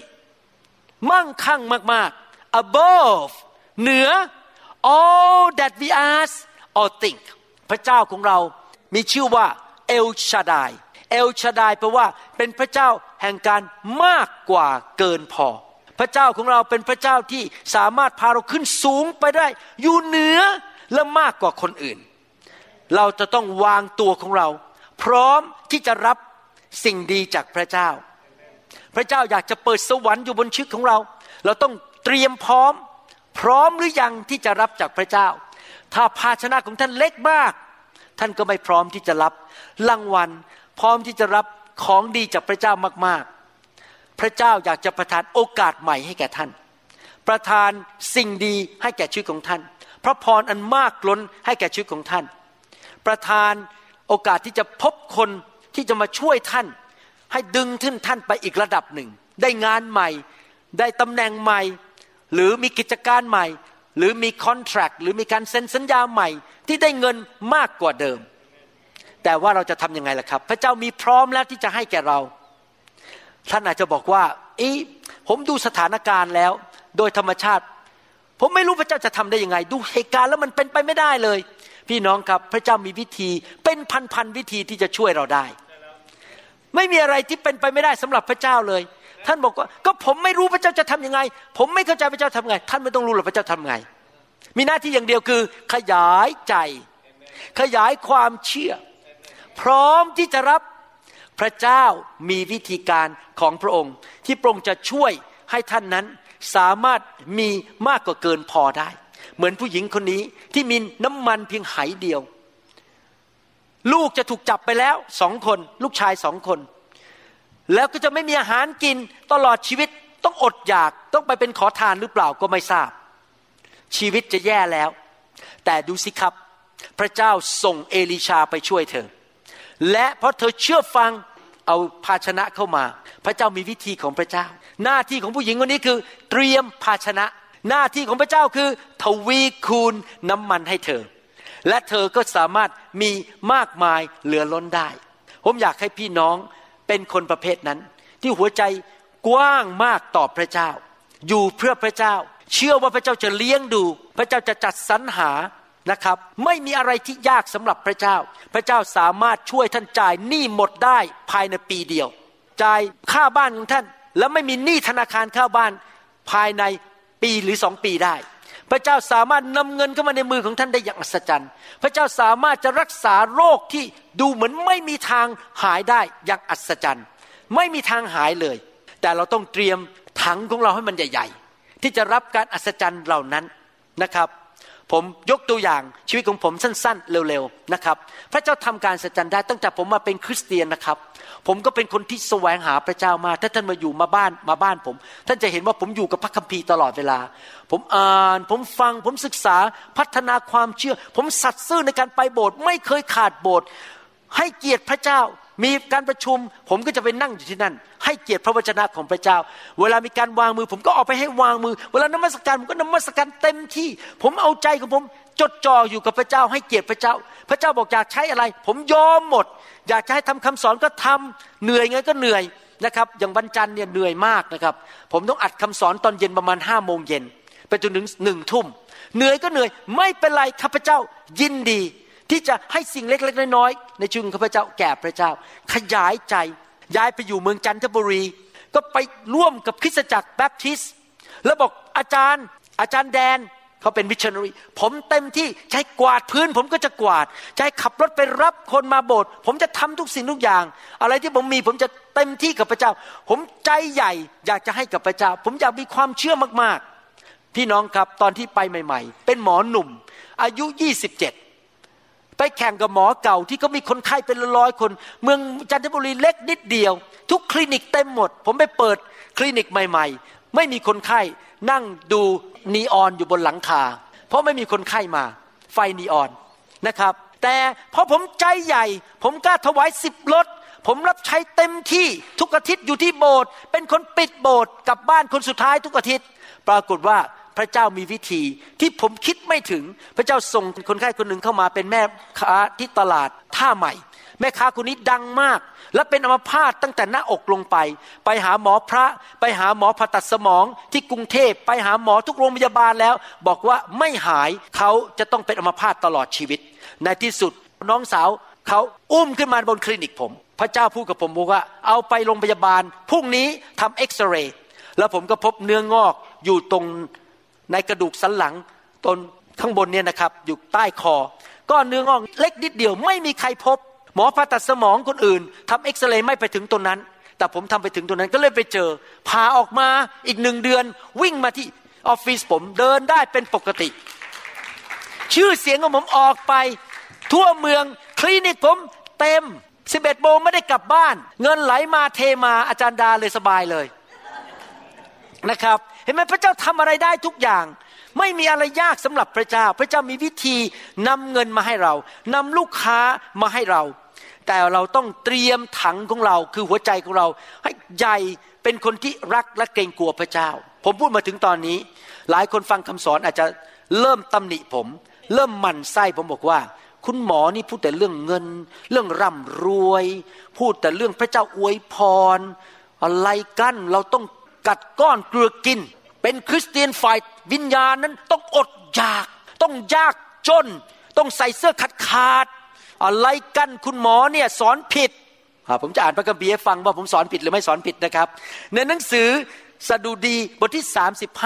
มั่งคั่งมากๆ above เหนือ all that we ask or think พระเจ้าของเรามีชื่อว่าเอลชาดายเอลชาดายแปลว่าเป็นพระเจ้าแห่งการมากกว่าเกินพอ พระเจ้าของเราเป็นพระเจ้าที่สามารถพาเราขึ้นสูงไปได้ อยู่เหนือ และมากกว่าคนอื่น เราจะต้องวางตัวของเรา พร้อมที่จะรับสิ่งดีจากพระเจ้า พระเจ้าอยากจะเปิดสวรรค์อยู่บนชีวิตของเรา เราต้องเตรียมพร้อม พร้อมหรือยังที่จะรับจากพระเจ้า ถ้าภาชนะของท่านเล็กมาก ท่านก็ไม่พร้อมที่จะรับรางวัล พร้อมที่จะรับของดีจากพระเจ้ามากๆ พระเจ้าอยากจะประทานโอกาสใหม่ให้แก่ท่าน ประทานสิ่งดีให้แก่ชีวิตของท่าน พระพรอันมากล้นให้แก่ชีวิตของท่าน ประทานโอกาสที่จะพบคนที่จะมาช่วยท่าน ให้ดึงท่านท่านไปอีกระดับหนึ่ง ได้งานใหม่ ได้ตำแหน่งใหม่ หรือมีกิจการใหม่ หรือมีคอนแทรคหรือมีการเซ็นสัญญาใหม่ ที่ได้เงินมากกว่าเดิม แต่ว่าเราจะทำยังไงล่ะครับ พระเจ้ามีพร้อมแล้วที่จะให้แก่เรา ท่านอาจจะบอกว่าอีผมดูสถานการณ์แล้ว โดยธรรมชาติ ผมไม่รู้พระเจ้าจะทำได้ยังไง ดูเหตุการณ์แล้วมันเป็นไปไม่ได้เลย พี่น้องครับพระเจ้ามีวิธีเป็นพันๆวิธีที่จะช่วยเราได้ ไม่มีอะไรที่เป็นไปไม่ได้สำหรับพระเจ้าเลย ท่านบอกว่าก็ผมไม่รู้พระเจ้าจะทํำยังไง ผมไม่เข้าใจพระเจ้าทำไง ท่านไม่ต้องรู้หรอกพระเจ้าทำไง มีหน้าที่อย่างเดียวคือ ขยายใจ ขยายความเชื่อ พร้อมที่จะรับพระเจ้ามีวิธีการของพระองค์ ที่พระองค์จะช่วยให้ท่านนั้น สามารถมีมากกว่าเกินพอได้ เหมือนผู้หญิงคนนี้ที่มีน้ำมันเพียงไหเดียว ลูกจะถูกจับไปแล้วสองคน ลูกชายสองคน แล้วก็จะไม่มีอาหารกินตลอดชีวิตต้องอดอยากต้องไปเป็นขอทานหรือเปล่าก็ไม่ทราบ ชีวิตจะแย่แล้ว แต่ดูสิครับ พระเจ้าส่งเอลิชาไปช่วยเธอ และเพราะเธอเชื่อฟังเอาภาชนะเข้ามา พระเจ้ามีวิธีของพระเจ้า หน้าที่ของผู้หญิงคนนี้คือ เตรียมภาชนะ หน้าที่ของพระเจ้าคือ ทวีคูณน้ำมันให้เธอ และเธอก็สามารถมีมากมายเหลือล้นได้ ผมอยากให้พี่น้องเป็นคนประเภทนั้น ที่หัวใจกว้างมากต่อพระเจ้า อยู่เพื่อพระเจ้า เชื่อว่าพระเจ้าจะเลี้ยงดู พระเจ้าจะจัดสรรหานะครับ ไม่มีอะไรที่ยากสำหรับพระเจ้า พระเจ้าสามารถช่วยท่านจ่ายหนี้หมดได้ภายในปีเดียว จ่ายค่าบ้านของท่าน แล้วไม่มีหนี้ธนาคารค่าบ้านภายในปีหรือสองปีได้ พระเจ้าสามารถนำเงินเข้ามาในมือของท่านได้อย่างอัศจรรย์ พระเจ้าสามารถจะรักษาโรคที่ดูเหมือนไม่มีทางหายได้อย่างอัศจรรย์ ไม่มีทางหายเลย แต่เราต้องเตรียมถังของเราให้มันใหญ่ ๆ ที่จะรับการอัศจรรย์เหล่านั้นนะครับ ผมยกตัวอย่างชีวิตของผมสั้นๆ เร็วๆนะครับ พระเจ้าทำการสัจจันได้ตั้งแต่ผมมาเป็นคริสเตียนนะครับ ผมก็เป็นคนที่แสวงหาพระเจ้ามา ถ้าท่านมาอยู่มาบ้านมาบ้านผม ท่านจะเห็นว่าผมอยู่กับพระคัมภีร์ตลอดเวลา ผมอ่านผมฟังผมศึกษาพัฒนาความเชื่อ ผมสัตย์ซื่อในการไปโบสถ์ไม่เคยขาดโบสถ์ให้เกียรติพระเจ้า มีการประชุม ผมก็จะไปนั่งอยู่ที่นั่น ให้เกียรติพระวจนะของพระเจ้า เวลามีการวางมือ ผมก็ออกไปให้วางมือ เวลานมัสการผมก็นมัสการเต็มที่ ผมเอาใจของผมจดจ่ออยู่กับพระเจ้า ให้เกียรติพระเจ้า พระเจ้าบอกอยากใช้อะไร ผมยอมหมด อยากจะให้ทำคำสอนก็ทำเหนื่อยไงก็เหนื่อยนะครับ อย่างวันจันทร์เนี่ยเหนื่อยมากนะครับ ผมต้องอัดคำสอนตอนเย็นประมาณห้าโมงเย็นไปจนถึงหนึ่งทุ่มเหนื่อยก็เหนื่อย ไม่เป็นไรข้าพเจ้ายินดี ที่จะให้สิ่งเล็กๆน้อยๆในชีวิตข้าพเจ้าแก่พระเจ้า ขยายใจย้ายไปอยู่เมืองจันทบุรี ก็ไปร่วมกับคริสตจักรแบปทิสแล้วบอกอาจารย์ อาจารย์แดนเขาเป็นวิชนารีผมเต็มที่ใช้กวาดพื้น ผมก็จะกวาดใช้ขับรถไปรับคนมาโบสถ์ผมจะทำทุกสิ่งทุกอย่าง อะไรที่ผมมีผมจะเต็มที่กับพระเจ้า ผมใจใหญ่อยากจะให้กับพระเจ้า ผมอยากมีความเชื่อมากๆ พี่น้องครับตอนที่ไปใหม่ ๆ เป็นหมอหนุ่ม อายุยี่สิบเจ็ด ไปแข่งกับหมอเก่าที่เขามีคนไข้เป็นร้อยคน เมืองจันทบุรีเล็กนิดเดียว ทุกคลินิกเต็มหมด ผมไปเปิดคลินิกใหม่ ๆ ไม่มีคนไข้นั่งดูนีออนอยู่บนหลังคา เพราะไม่มีคนไข้มา ไฟนีออนนะครับ แต่พอผมใจใหญ่ ผมกล้าถวายสิบรถผมรับใช้เต็มที่ทุกอาทิตย์อยู่ที่โบสถ์เป็นคนปิดโบสถ์กลับบ้านคนสุดท้ายทุกอาทิตย์ ปรากฏว่า พระเจ้ามีวิธีที่ผมคิดไม่ถึงพระเจ้าส่งคนไข้คนหนึ่งเข้ามาเป็นแม่ค้าที่ตลาดท่าใหม่ แม่ค้าคนนี้ดังมาก และเป็นอัมพาตตั้งแต่หน้าอกลงไป ไปหาหมอพระ ไปหาหมอผ่าตัดสมองที่กรุงเทพไปหาหมอทุกโรงพยาบาลแล้ว บอกว่าไม่หายเขาจะต้องเป็นอัมพาตตลอดชีวิต ในที่สุดน้องสาวเขาอุ้มขึ้นมาบนคลินิกผม พระเจ้าพูดกับผมบอกว่า เอาไปโรงพยาบาลพรุ่งนี้ทำเอ็กซเรย์แล้วผมก็พบเนื้องอกอยู่ตรง ในกระดูกสันหลังตนข้างบนเนี่ยนะครับ อยู่ใต้คอก็เนื้องอกเล็กนิดเดียวไม่มีใครพบ หมอผ่าตัดสมองคนอื่นทำเอ็กซเรย์ไม่ไปถึงตรงนั้น แต่ผมทำไปถึงตรงนั้นก็เลยไปเจอพาออกมาอีกหนึ่งเดือน วิ่งมาที่ออฟฟิศผมเดินได้เป็นปกติ ชื่อเสียงของผมออกไป ทั่วเมืองคลินิกผมเต็มสิบเอ็ดโมงไม่ได้กลับบ้าน เงินไหลมาเทมาอาจารย์ดาเลยสบายเลยนะครับ เห็นไหมพระเจ้าทำอะไรได้ทุกอย่าง ไม่มีอะไรยากสำหรับพระเจ้า พระเจ้ามีวิธีนำเงินมาให้เรานำลูกค้ามาให้เรา แต่เราต้องเตรียมถังของเราคือหัวใจของเรา ให้ใหญ่เป็นคนที่รักและเกรงกลัวพระเจ้า ผมพูดมาถึงตอนนี้ หลายคนฟังคำสอนอาจจะเริ่มตำหนิผม เริ่มหมั่นไส้ผมบอกว่าคุณหมอนี่พูดแต่เรื่องเงิน เรื่องร่ำรวย พูดแต่เรื่องพระเจ้าอวยพร อะไรกันเราต้อง กัดก้อนเกลือกิน เป็นคริสเตียนฝ่ายวิญญาณนั้นต้องอดอยาก ต้องยากจน ต้องใส่เสื้อขาดขาดอะไรกันคุณหมอเนี่ยสอนผิดผมจะอ่านพระคัมภีร์ให้ฟังว่าผมสอนผิดหรือไม่สอนผิดนะครับ ในหนังสือสดุดีบทที่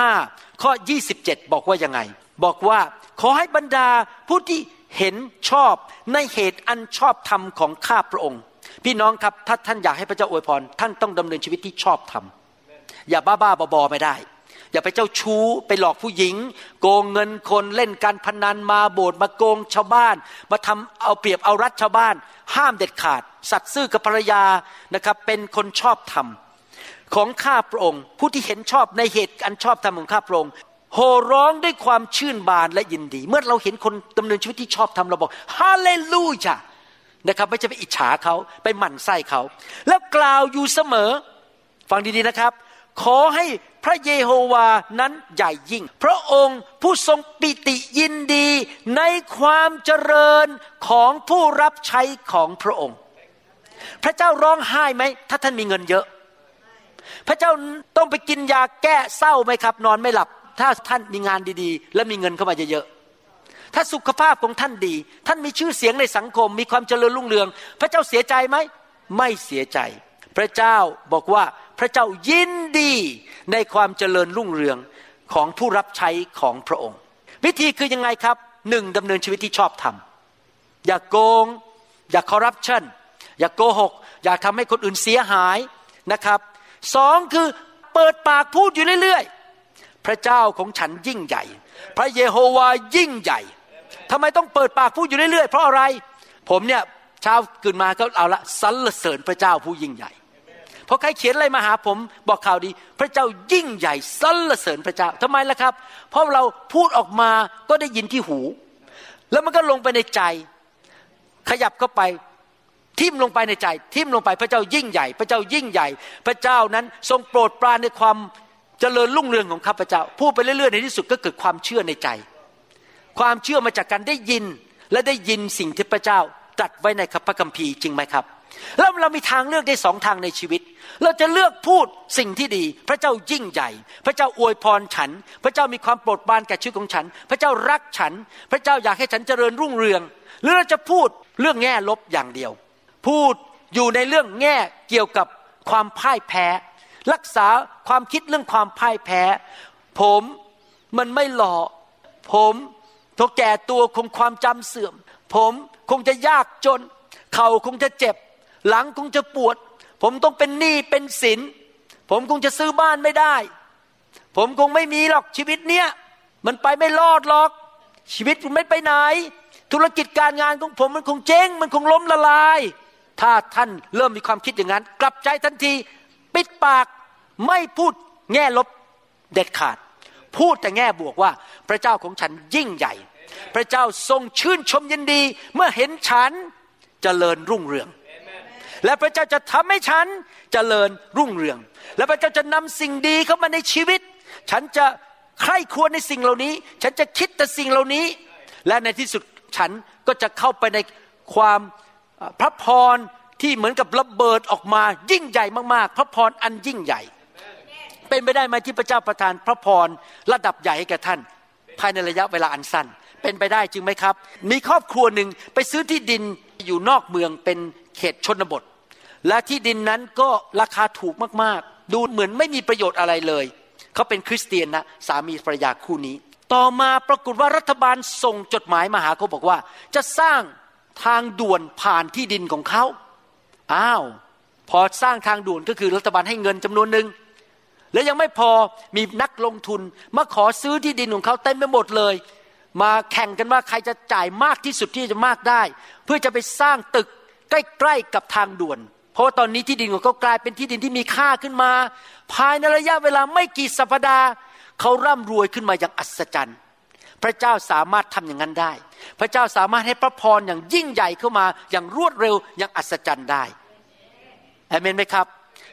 35 ข้อ 27 บอกว่ายังไง บอกว่าขอให้บรรดาผู้ที่เห็นชอบในเหตุอันชอบธรรมของข้าพระองค์ พี่น้องครับถ้าท่านอยากให้พระเจ้าอวยพร ท่านต้องดำเนินชีวิตที่ชอบธรรม อย่าบ้าบ้าบอไม่ได้ อย่าไปเจ้าชู้ไปหลอกผู้หญิง โกงเงินคนเล่นการพนันมาโบสถ์มาโกงชาวบ้าน มาทำเอาเปรียบเอารัดชาวบ้าน ห้ามเด็ดขาด สัตว์ซื่อกับภรรยานะครับเป็นคนชอบธรรมของข้าพระองค์ ผู้ที่เห็นชอบในเหตุอันชอบธรรมของข้าพระองค์โห่ร้องด้วยความชื่นบานและยินดี เมื่อเราเห็นคนดำเนินชีวิตที่ชอบทำเราบอกฮาเลลูยานะครับไม่จะไปอิจฉาเขาไปหมั่นไส้เขา แล้วกล่าวอยู่เสมอ ฟังดีๆนะครับ ขอให้พระเยโฮวานั้นใหญ่ยิ่ง พระองค์ผู้ทรงปิติยินดีในความเจริญของผู้รับใช้ของพระองค์ พระเจ้าร้องไห้ไหม ถ้าท่านมีเงินเยอะ พระเจ้าต้องไปกินยาแก้เศร้าไหมครับ นอนไม่หลับ ถ้าท่านมีงานดีๆ และมีเงินเข้ามาเยอะๆถ้าสุขภาพของท่านดี ท่านมีชื่อเสียงในสังคม มีความเจริญรุ่งเรือง พระเจ้าเสียใจไหมไม่เสียใจ พระเจ้าบอกว่า พระเจ้ายินดีในความเจริญรุ่งเรืองของผู้รับใช้ของพระองค์ วิธีคือยังไงครับหนึ่งดำเนินชีวิตที่ชอบธรรมอย่ากโกง อย่าคอร์รัปชันอย่ากโกหก อย่าทำให้คนอื่นเสียหายนะครับสองคือเปิดปากพูดอยู่เรื่อยพระเจ้าของฉันยิ่งใหญ่ พระเยโฮวายิ่งใหญ่ทำไมต้องเปิดปากพูดอยู่เรื่อยๆ เพราะอะไร ผมเนี่ยเช้าตื่นมาก็เอาละสรรเสริญพระเจ้าผู้ยิ่งใหญ่ พอใครเขียนอะไรมาหาผมบอกข่าวดี พระเจ้ายิ่งใหญ่สรรเสริญพระเจ้าทำไมล่ะครับ เพราะเราพูดออกมาก็ได้ยินที่หู แล้วมันก็ลงไปในใจ ขยับเข้าไปทิ่มลงไปในใจ ทิ่มลงไปพระเจ้ายิ่งใหญ่ พระเจ้ายิ่งใหญ่ พระเจ้านั้นทรงโปรดปรานในความเจริญรุ่งเรืองของข้าพเจ้า พูดไปเรื่อยๆในที่สุดก็เกิดความเชื่อในใจ ความเชื่อมาจากการได้ยินและได้ยินสิ่งที่พระเจ้าตรัสไว้ในพระคัมภีร์จริงไหมครับ แล้วเรามีทางเลือกได้สองทางในชีวิต เราจะเลือกพูดสิ่งที่ดี พระเจ้ายิ่งใหญ่ พระเจ้าอวยพรฉัน พระเจ้ามีความโปรดปรานแก่ชีวิตของฉัน พระเจ้ารักฉัน พระเจ้าอยากให้ฉันเจริญรุ่งเรือง หรือเราจะพูดเรื่องแง่ลบอย่างเดียว พูดอยู่ในเรื่องแง่เกี่ยวกับความพ่ายแพ้ รักษาความคิดเรื่องความพ่ายแพ้ ผมมันไม่หล่อผมทกแก่ตัวคงความจำเสื่อม ผมคงจะยากจน เข่าคงจะเจ็บ หลังคงจะปวด ผมต้องเป็นหนี้เป็นสิน ผมคงจะซื้อบ้านไม่ได้ ผมคงไม่มีหรอกชีวิตเนี้ยมันไปไม่รอดหรอก ชีวิตมันไม่ไปไหน ธุรกิจการงานของผมมันคงเจ๊ง มันคงล้มละลาย ถ้าท่านเริ่มมีความคิดอย่างนั้น กลับใจทันที ปิดปากไม่พูดแง่ลบเด็ดขาด พูดแต่แง่บวกว่าพระเจ้าของฉันยิ่งใหญ่ พระเจ้าทรงชื่นชมยินดี เมื่อเห็นฉันจเจริญรุ่งเรือง และพระเจ้าจะทำให้ฉันจเจริญรุ่งเรือง และพระเจ้าจะนำสิ่งดีเข้ามาในชีวิต ฉันจะใคร่ควรในสิ่งเหล่านี้ ฉันจะคิดแต่สิ่งเหล่านี้ และในที่สุดฉันก็จะเข้าไปในความพระพรที่เหมือนกับระเบิดออกมายิ่งใหญ่มากๆ พระพรอันยิ่งใหญ่ เป็นไปได้ไหมที่พระเจ้าประทานพระพรระดับใหญ่ให้แก่ท่าน ภายในระยะเวลาอันสั้น เป็นไปได้จริงไหมครับ มีครอบครัวหนึ่งไปซื้อที่ดินอยู่นอกเมืองเป็น เขตชนบท และที่ดินนั้นก็ราคาถูกมากๆ ดูเหมือนไม่มีประโยชน์อะไรเลย เขาเป็นคริสเตียนนะสามีภรรยาคู่นี้ ต่อมาปรากฏว่ารัฐบาลส่งจดหมายมาหาเขาบอกว่า จะสร้างทางด่วนผ่านที่ดินของเขาอ้าว พอสร้างทางด่วนก็คือรัฐบาลให้เงินจำนวนหนึ่งแล้วยังไม่พอมีนักลงทุนมาขอซื้อที่ดินของเขาเต็มไปหมดเลย มาแข่งกันว่าใครจะจ่ายมากที่สุดที่จะมากได้ เพื่อจะไปสร้างตึก ใกล้ๆกับทางด่วน เพราะว่าตอนนี้ที่ดินของเขากลายเป็นที่ดินที่มีค่าขึ้นมา ภายในระยะเวลาไม่กี่สัปดาห์เขาร่ำรวยขึ้นมาอย่างอัศจรรย์ พระเจ้าสามารถทำอย่างนั้นได้ พระเจ้าสามารถให้พระพรอย่างยิ่งใหญ่เข้ามาอย่างรวดเร็วอย่างอัศจรรย์ได้เอเมนไหมครับ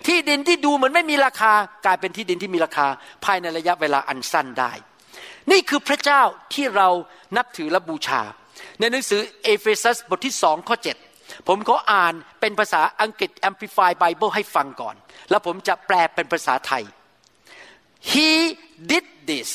ที่ดินที่ดูเหมือนไม่มีราคากลายเป็นที่ดินที่มีราคา ภายในระยะเวลาอันสั้นได้ นี่คือพระเจ้าที่เรานับถือและบูชา ในหนังสือเอเฟซัสบทที่สองข้อ7 ผมก็อ่านเป็นภาษาอังกฤษ Amplified Bible ให้ฟังก่อน แล้วผมจะแปลเป็นภาษาไทย He did this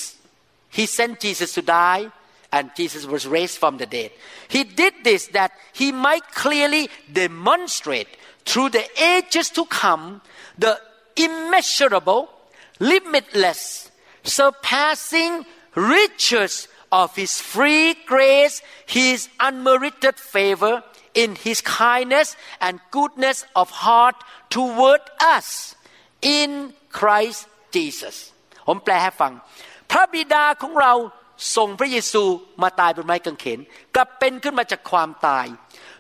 He sent Jesus to die and Jesus was raised from the dead. He did this that he might clearly demonstrate through the ages to come the immeasurable, limitless, surpassing riches of his free grace, his unmerited favor in his kindness and goodness of heart toward us in Christ Jesus ผมแปลให้ฟัง พระบิดาของเราส่งพระเยซูมาตายบนไม้กางเขนกลับเป็นขึ้นมาจากความตาย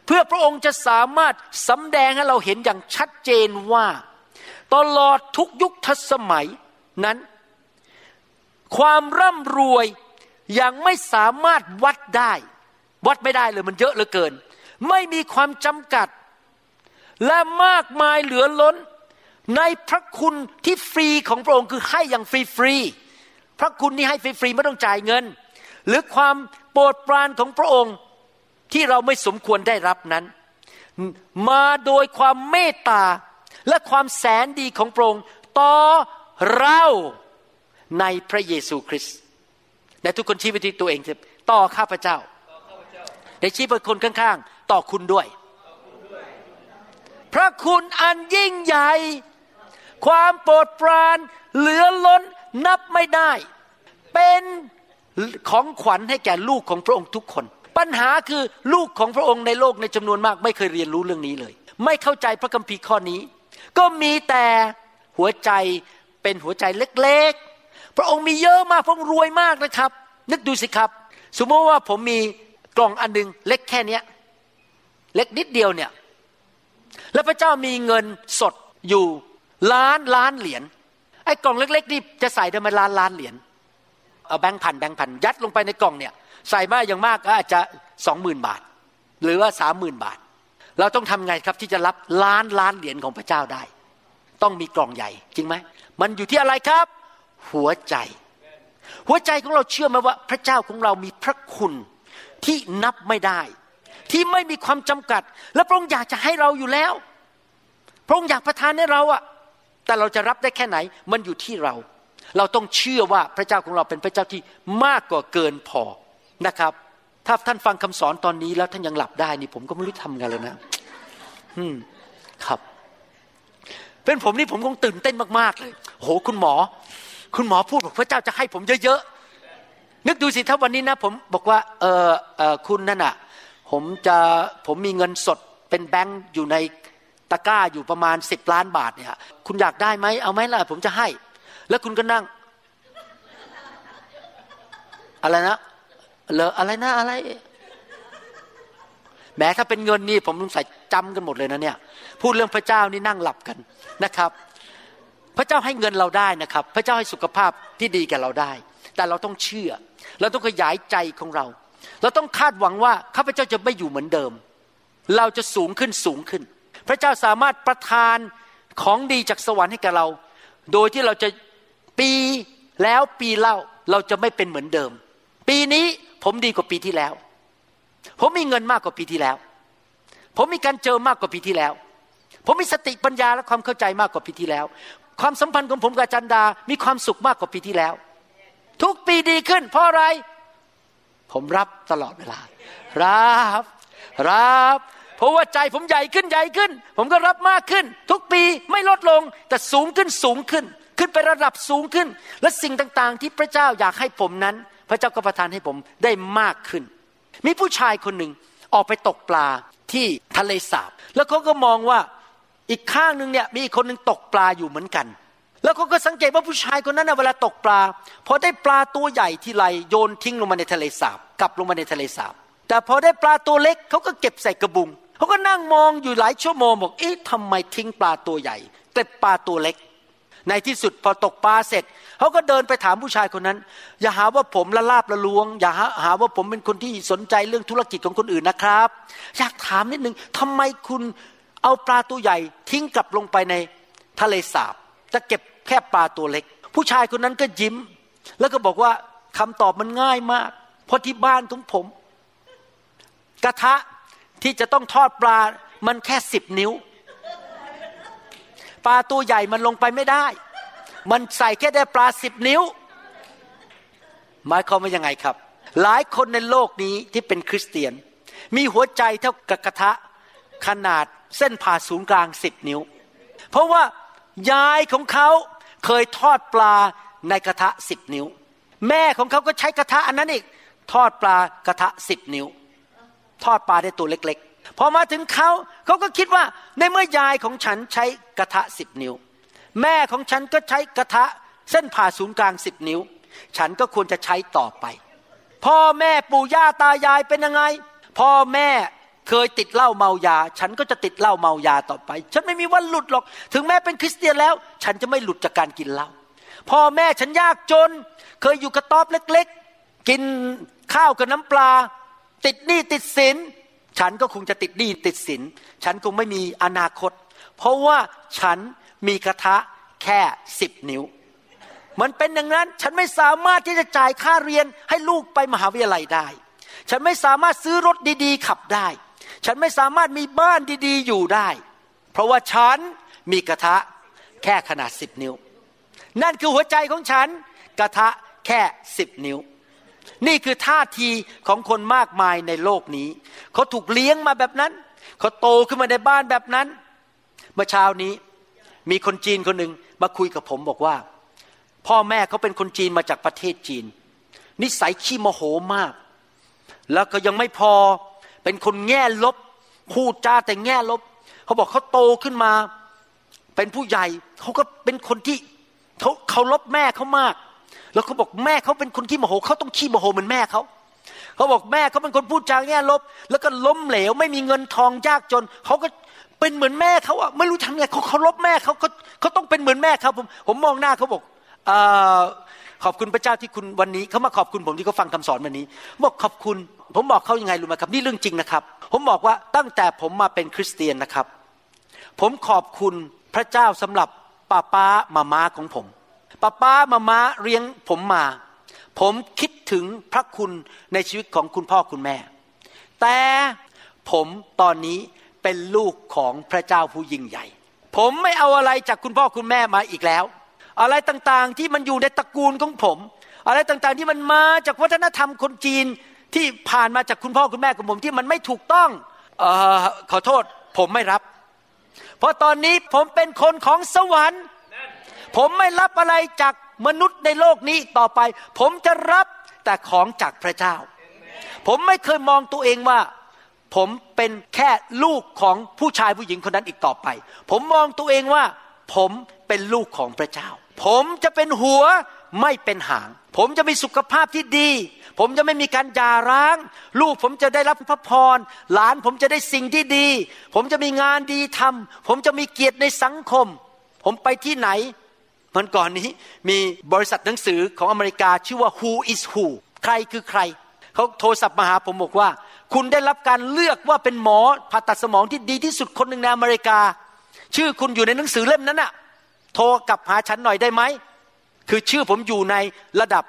เพื่อพระองค์จะสามารถสำแดงให้เราเห็นอย่างชัดเจนว่า ตลอดทุกยุคทสมัยนั้น ความร่ำรวยยังไม่สามารถวัดได้ วัดไม่ได้เลยมันเยอะเหลือเกิน ไม่มีความจำกัด และมากมายเหลือล้น ในพระคุณที่ฟรีของพระองค์คือให้อย่างฟรีฟรีพระคุณที่ให้ฟรีฟรีไม่ต้องจ่ายเงิน หรือความโปรดปรานของพระองค์ที่เราไม่สมควรได้รับนั้น มาโดยความเมตตาและความแสนดีของพระองค์ต่อเราในพระเยซูคริสต์และทุกคนชี้ไปที่ตัวเองต่อข้าพเจ้า ในชี้ไปคนข้างๆ ต่อคุณด้วย พระคุณอันยิ่งใหญ่ ความโปรดปรานเหลือล้นนับไม่ได้ เป็นของขวัญให้แก่ลูกของพระองค์ทุกคน ปัญหาคือลูกของพระองค์ในโลกในจำนวนมาก ไม่เคยเรียนรู้เรื่องนี้เลย ไม่เข้าใจพระคัมภีร์ข้อนี้ ก็มีแต่หัวใจเป็นหัวใจเล็กๆ พระองค์มีเยอะมากพระองค์รวยมากนะครับ นึกดูสิครับ สมมติว่าผมมีกล่องอันนึงเล็กแค่เนี้ย เล็กนิดเดียวเนี่ย แล้วพระเจ้ามีเงินสดอยู่ล้านล้านเหรียญไอ้กล่องเล็กๆนี่จะใส่ได้ไหมล้านล้านเหรียญเอาแบงค์พันแบงค์พันยัดลงไปในกล่องเนี่ย ใส่มาอย่างมากก็อาจจะสองหมื่นบาท หรือว่าสามหมื่นบาท เราต้องทำไงครับที่จะรับล้านล้านเหรียญของพระเจ้าได้ ต้องมีกล่องใหญ่จริงไหมมันอยู่ที่อะไรครับ หัวใจ หัวใจของเราเชื่อไหมว่า พระเจ้าของเรามีพระคุณที่นับไม่ได้ ที่ไม่มีความจำกัด และพระองค์อยากจะให้เราอยู่แล้ว พระองค์อยากประทานให้เราอะแต่เราจะรับได้แค่ไหนมันอยู่ที่เรา เราต้องเชื่อว่าพระเจ้าของเราเป็นพระเจ้าที่มากกว่าเกินพอนะครับ ถ้าท่านฟังคำสอนตอนนี้แล้วท่านยังหลับได้นี่ผมก็ไม่รู้ทำกันเลยนะ อืมครับเป็นผมนี่ผมคงตื่นเต้นมากๆเลยโหคุณหมอ คุณหมอพูดบอกพระเจ้าจะให้ผมเยอะๆนึกดูสิถ้าวันนี้นะผมบอกว่าเออเออคุณนั่นอะ ผมจะผมมีเงินสดเป็นแบงค์อยู่ในตะกร้าอยู่ประมาณสิบล้านบาทเนี่ยคุณอยากได้ไหมเอาไหมล่ะผมจะให้ แล้วคุณก็นั่ง อะไรนะเลออะไรนะอะไรแม้ถ้าเป็นเงินนี่ผมต้องใส่จำกันหมดเลยนะเนี่ย พูดเรื่องพระเจ้านี่นั่งหลับกันนะครับ พระเจ้าให้เงินเราได้นะครับ พระเจ้าให้สุขภาพที่ดีแก่เราได้ แต่เราต้องเชื่อ เราต้องขยายใจของเรา เราต้องคาดหวังว่าข้าพเจ้าจะไม่อยู่เหมือนเดิม เราจะสูงขึ้นสูงขึ้น พระเจ้าสามารถประทานของดีจากสวรรค์ให้กับเรา โดยที่เราจะปีแล้วปีเล่าเราจะไม่เป็นเหมือนเดิม ปีนี้ผมดีกว่าปีที่แล้ว ผมมีเงินมากกว่าปีที่แล้ว ผมมีการเจอมากกว่าปีที่แล้ว ผมมีสติปัญญาและความเข้าใจมากกว่าปีที่แล้ว ความสัมพันธ์ของผมกับจันดา มีความสุขมากกว่าปีที่แล้ว ทุกปีดีขึ้น เพราะอะไร ผมรับตลอดเวลา รับ รับ เพราะว่าใจผมใหญ่ขึ้นใหญ่ขึ้น ผมก็รับมากขึ้น ทุกปีไม่ลดลง แต่สูงขึ้นสูงขึ้น ขึ้นไประดับสูงขึ้น และสิ่งต่างๆ ที่พระเจ้าอยากให้ผมนั้น พระเจ้าก็ประทานให้ผมได้มากขึ้น มีผู้ชายคนหนึ่งออกไปตกปลาที่ทะเลสาบ แล้วเขาก็มองว่าอีกข้างหนึ่งเนี่ยมีอีกคนหนึ่งตกปลาอยู่เหมือนกัน แล้วเขาก็สังเกตว่าผู้ชายคนนั้นเวลาตกปลาพอได้ปลาตัวใหญ่ที่ไรโยนทิ้งลงมาในทะเลสาบกลับลงมาในทะเลสาบแต่พอได้ปลาตัวเล็กเขาก็เก็บใส่กระบุงเขาก็นั่งมองอยู่หลายชั่วโมงบอกเอ๊ะทำไมทิ้งปลาตัวใหญ่เก็บปลาตัวเล็ก ในที่สุดพอตกปลาเสร็จเขาก็เดินไปถามผู้ชายคนนั้น อย่าหาว่าผมละลาบละลวง อย่าหาว่าผมเป็นคนที่สนใจเรื่องธุรกิจของคนอื่นนะครับ อยากถามนิดนึงทำไมคุณเอาปลาตัวใหญ่ทิ้งกลับลงไปในทะเลสาบ จะเก็บแค่ปลาตัวเล็ก ผู้ชายคนนั้นก็ยิ้ม แล้วก็บอกว่าคำตอบมันง่ายมาก เพราะที่บ้านของผม กระทะที่จะต้องทอดปลามันแค่สิบนิ้ว ปลาตัวใหญ่มันลงไปไม่ได้ มันใส่แค่ได้ปลาสิบนิ้ว หมายความว่ายังไงครับ หลายคนในโลกนี้ที่เป็นคริสเตียน มีหัวใจเท่ากับกระทะขนาดเส้นผ่าศูนย์กลางสิบนิ้ว เพราะว่า ยายของเขาเคยทอดปลาในกระทะสิบนิ้ว แม่ของเขาก็ใช้กระทะอันนั้นอีกทอดปลากระทะสิบนิ้ว ทอดปลาได้ตัวเล็กๆ พอมาถึงเขาเขาก็คิดว่าในเมื่อยายของฉันใช้กระทะสิบนิ้ว แม่ของฉันก็ใช้กระทะเส้นผ่าศูนย์กลางสิบนิ้ว ฉันก็ควรจะใช้ต่อไป พ่อแม่ปู่ย่าตายายเป็นยังไง พ่อแม่ เคยติดเหล้าเมายา ฉันก็จะติดเหล้าเมายาต่อไป ฉันไม่มีวันหลุดหรอก ถึงแม้เป็นคริสเตียนแล้ว ฉันจะไม่หลุดจากการกินเหล้าพ่อแม่ฉันยากจน เคยอยู่กระต๊อบเล็ก ๆ กินข้าวกับน้ำปลา ติดหนี้ติดสิน ฉันก็คงจะติดหนี้ติดสิน ฉันคงไม่มีอนาคต เพราะว่าฉันมีกระทะแค่สิบนิ้ว มันเป็นอย่างนั้น ฉันไม่สามารถที่จะจ่ายค่าเรียนให้ลูกไปมหาวิทยาลัยได้ ฉันไม่สามารถซื้อรถดี ๆ ขับได้ ฉันไม่สามารถมีบ้านดีๆอยู่ได้ เพราะว่าฉันมีกระทะแค่ขนาดสิบนิ้ว นั่นคือหัวใจของฉันกระทะแค่สิบนิ้ว นี่คือท่าทีของคนมากมายในโลกนี้ เขาถูกเลี้ยงมาแบบนั้น เขาโตขึ้นมาในบ้านแบบนั้น เมื่อเช้านี้มีคนจีนคนหนึ่งมาคุยกับผมบอกว่า พ่อแม่เขาเป็นคนจีนมาจากประเทศจีน นิสัยขี้โมโหมาก แล้วก็ยังไม่พอ เป็นคนแง่ลบพูดจาแต่แง่ลบ เขาบอกเขาโตขึ้นมา เป็นผู้ใหญ่เขาก็เป็นคนที่เขาเขาลบแม่เขามาก แล้วเขาบอกแม่เขาเป็นคนขี้โมโหเขาต้องขี้โมโหเหมือนแม่เขาเขาบอกแม่เขาเป็นคนพูดจาแง่ลบ แล้วก็ล้มเหลว ไม่มีเงินทองยากจนเขาก็เป็นเหมือนแม่เขาอะไม่รู้ทำไงเขาเขาลบแม่เขาเขาเขาต้องเป็นเหมือนแม่เขาผมผมมองหน้าเขาบอกอขอบคุณพระเจ้าที่คุณวันนี้เขามาขอบคุณผมที่เขาฟังคำสอนวันนี้ บอกขอบคุณ ผมบอกเขายังไงรู้ไหมครับ นี่เรื่องจริงนะครับ ผมบอกว่าตั้งแต่ผมมาเป็นคริสเตียนนะครับ ผมขอบคุณพระเจ้าสำหรับป้าป้ามาม้าของผมป้าป้ามาม้าเลี้ยงผมมา ผมคิดถึงพระคุณในชีวิตของคุณพ่อคุณแม่ แต่ผมตอนนี้เป็นลูกของพระเจ้าผู้ยิ่งใหญ่ ผมไม่เอาอะไรจากคุณพ่อคุณแม่มาอีกแล้ว อะไรต่างๆที่มันอยู่ในตระกูลของผม อะไรต่างๆที่มันมาจากวัฒนธรรมคนจีน ที่ผ่านมาจากคุณพ่อคุณแม่ของผมที่มันไม่ถูกต้องออขอโทษผมไม่รับ เพราะตอนนี้ผมเป็นคนของสวรรค์ ผมไม่รับอะไรจากมนุษย์ในโลกนี้ต่อไป ผมจะรับแต่ของจากพระเจ้า ผมไม่เคยมองตัวเองว่า ผมเป็นแค่ลูกของผู้ชายผู้หญิงคนนั้นอีกต่อไป ผมมองตัวเองว่า ผมเป็นลูกของพระเจ้า ผมจะเป็นหัว ไม่เป็นหาง ผมจะมีสุขภาพที่ดี ผมจะไม่มีการยาร้าง ลูกผมจะได้รับพระพร หลานผมจะได้สิ่งที่ดี ผมจะมีงานดีทำผมจะมีเกียรติในสังคม ผมไปที่ไหนมันก่อนนี้มีบริษัทหนังสือของอเมริกาชื่อว่า Who is Who ใครคือใคร เขาโทรศัพท์มาหาผมบอกว่า คุณได้รับการเลือกว่าเป็นหมอผ่าตัดสมองที่ดีที่สุดคนหนึ่งในอเมริกา ชื่อคุณอยู่ในหนังสือเล่มนั้นน่ะโทรกลับหาฉันหน่อยได้ไหม คือชื่อผมอยู่ในระดับ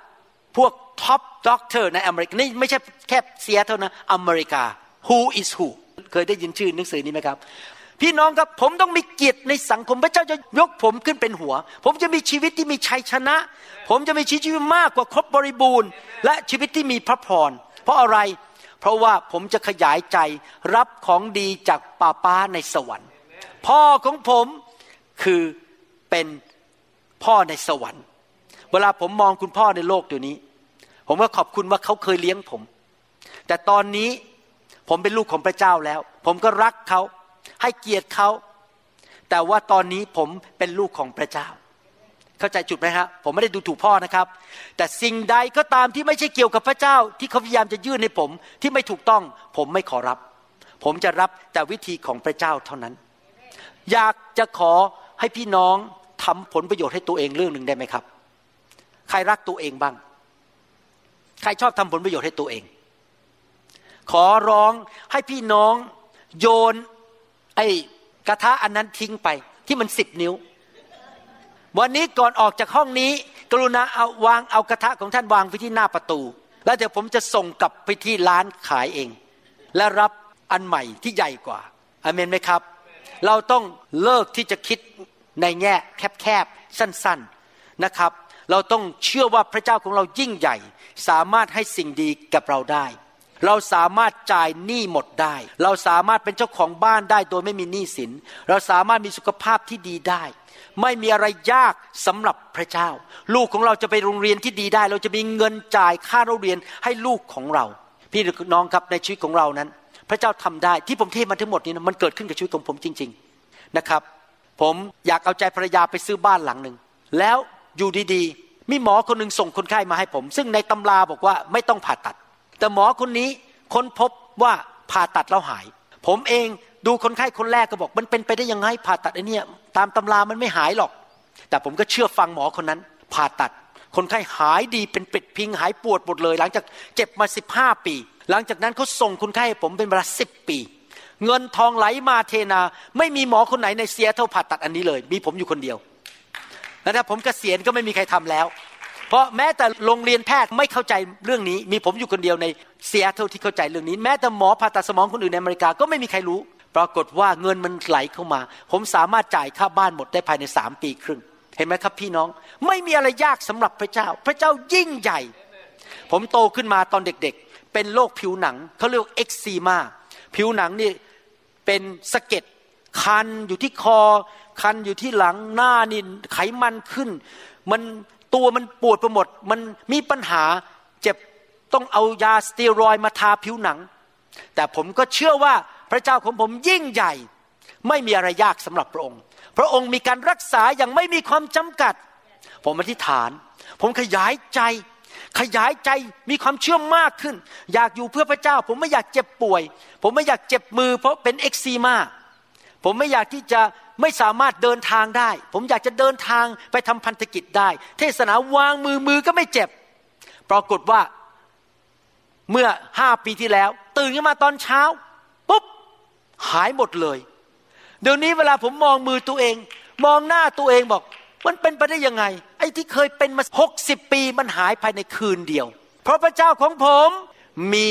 พวก top doctor ในอเมริกานี่ไม่ใช่แค่ state นะอเมริกา Who is Who เคยได้ยินชื่อหนังสือนี้ไหมครับ พี่น้องครับผมต้องมีเกียรติในสังคมพระเจ้าจะยกผมขึ้นเป็นหัว ผมจะมีชีวิตที่มีชัยชนะ ผมจะมีชีวิตมากกว่าครบบริบูรณ์ และชีวิตที่มีพระพรเพราะอะไร เพราะว่าผมจะขยายใจรับของดีจากป้าป้าในสวรรค์ พ่อของผมคือเป็นพ่อในสวรรค์ เวลาผมมองคุณพ่อในโลกเดี๋ยวนี้ ผมก็ขอบคุณว่าเขาเคยเลี้ยงผม แต่ตอนนี้ผมเป็นลูกของพระเจ้าแล้ว ผมก็รักเขาให้เกียรติเขา แต่ว่าตอนนี้ผมเป็นลูกของพระเจ้า เข้าใจจุดไหมครับผมไม่ได้ดูถูกพ่อนะครับ แต่สิ่งใดก็ตามที่ไม่ใช่เกี่ยวกับพระเจ้า ที่เขาพยายามจะยื่นให้ผมที่ไม่ถูกต้อง ผมไม่ขอรับ ผมจะรับแต่วิธีของพระเจ้าเท่านั้น อยากจะขอให้พี่น้องทำผลประโยชน์ให้ตัวเองเรื่องหนึ่งได้ไหมครับ ใครรักตัวเองบ้าง ใครชอบทำผลประโยชน์ให้ตัวเอง ขอร้องให้พี่น้องโยน ไอ้กระทะอันนั้นทิ้งไป ที่มันสิบนิ้ว วันนี้ก่อนออกจากห้องนี้ กรุณาเอาวางเอากระทะของท่านวางไว้ที่หน้าประตู แล้วเดี๋ยวผมจะส่งกลับไปที่ร้านขายเอง และรับอันใหม่ที่ใหญ่กว่าอเมนไหมครับ เราต้องเลิกที่จะคิดในแง่แคบๆสั้น ๆนะครับ เราต้องเชื่อว่าพระเจ้าของเรายิ่งใหญ่ สามารถให้สิ่งดีกับเราได้ เราสามารถจ่ายหนี้หมดได้ เราสามารถเป็นเจ้าของบ้านได้โดยไม่มีหนี้สิน เราสามารถมีสุขภาพที่ดีได้ ไม่มีอะไรยากสำหรับพระเจ้า ลูกของเราจะไปโรงเรียนที่ดีได้ เราจะมีเงินจ่ายค่าโรงเรียนให้ลูกของเรา พี่น้องครับในชีวิตของเรานั้น พระเจ้าทำได้ที่ผมเทศมาทั้งหมดนี้นะมันเกิดขึ้นกับชีวิตของผมจริง ๆนะครับ ผมอยากเอาใจภรรยาไปซื้อบ้านหลังหนึ่งแล้ว อยู่ดีๆ มีหมอคนหนึ่งส่งคนไข้มาให้ผม ซึ่งในตำราบอกว่าไม่ต้องผ่าตัด แต่หมอคนนี้ค้นพบว่าผ่าตัดแล้วหาย ผมเองดูคนไข้คนแรกก็บอก มันเป็นไปได้ยังไงผ่าตัดไอ้นี่ตามตำรามันไม่หายหรอก แต่ผมก็เชื่อฟังหมอคนนั้น ผ่าตัด คนไข้หายดีเป็นปิดพิงหายปวดหมดเลย หลังจากเจ็บมาสิบห้าปี หลังจากนั้นเขาส่งคนไข้ให้ผมเป็นเวลาสิบปี เงินทองไหลมาเทนา ไม่มีหมอคนไหนในเซียเท่าผ่าตัดอันนี้เลย มีผมอยู่คนเดียว แล้วถ้าผมกเกษียณก็ไม่มีใครทำแล้ว เพราะแม้แต่โรงเรียนแพทย์ไม่เข้าใจเรื่องนี้ มีผมอยู่คนเดียวในเซียเท่าที่เข้าใจเรื่องนี้ แม้แต่หมอผ่าตัดสมองคนอื่นในอเมริกาก็ไม่มีใครรู้ ปรากฏว่าเงินมันไหลเข้ามา ผมสามารถจ่ายค่าบ้านหมดได้ภายในสามปีครึ่ง เห็นไหมครับพี่น้อง ไม่มีอะไรยากสำหรับพระเจ้า พระเจ้ายิ่งใหญ่ ผมโตขึ้นมาตอนเด็กๆ เป็นโรคผิวหนังเขาเรียกเอ็กซีมาผิวหนังนี่เป็นสะเก็ดคันอยู่ที่คอ คันอยู่ที่หลังหน้านี่ไขมันขึ้น มันตัวมันปวดไปหมด มันมีปัญหาเจ็บต้องเอายาสเตียรอยมาทาผิวหนัง แต่ผมก็เชื่อว่าพระเจ้าของผมยิ่งใหญ่ ไม่มีอะไรยากสำหรับพระองค์ พระองค์มีการรักษาอย่างไม่มีความจำกัด ผมอธิษฐาน ผมขยายใจ ขยายใจมีความเชื่อมากขึ้น อยากอยู่เพื่อพระเจ้า ผมไม่อยากเจ็บป่วย ผมไม่อยากเจ็บมือ เพราะเป็นเอ็กซีมาผมไม่อยากที่จะ ไม่สามารถเดินทางได้ ผมอยากจะเดินทางไปทำพันธกิจได้ เทศนาวางมือมือก็ไม่เจ็บ ปรากฏว่าเมื่อห้าปีที่แล้ว ตื่นขึ้นมาตอนเช้าปุ๊บหายหมดเลย เดี๋ยวนี้เวลาผมมองมือตัวเอง มองหน้าตัวเองบอก มันเป็นไปได้ยังไง ไอ้ที่เคยเป็นมาหกสิบปีมันหายภายในคืนเดียว เพราะพระเจ้าของผมมี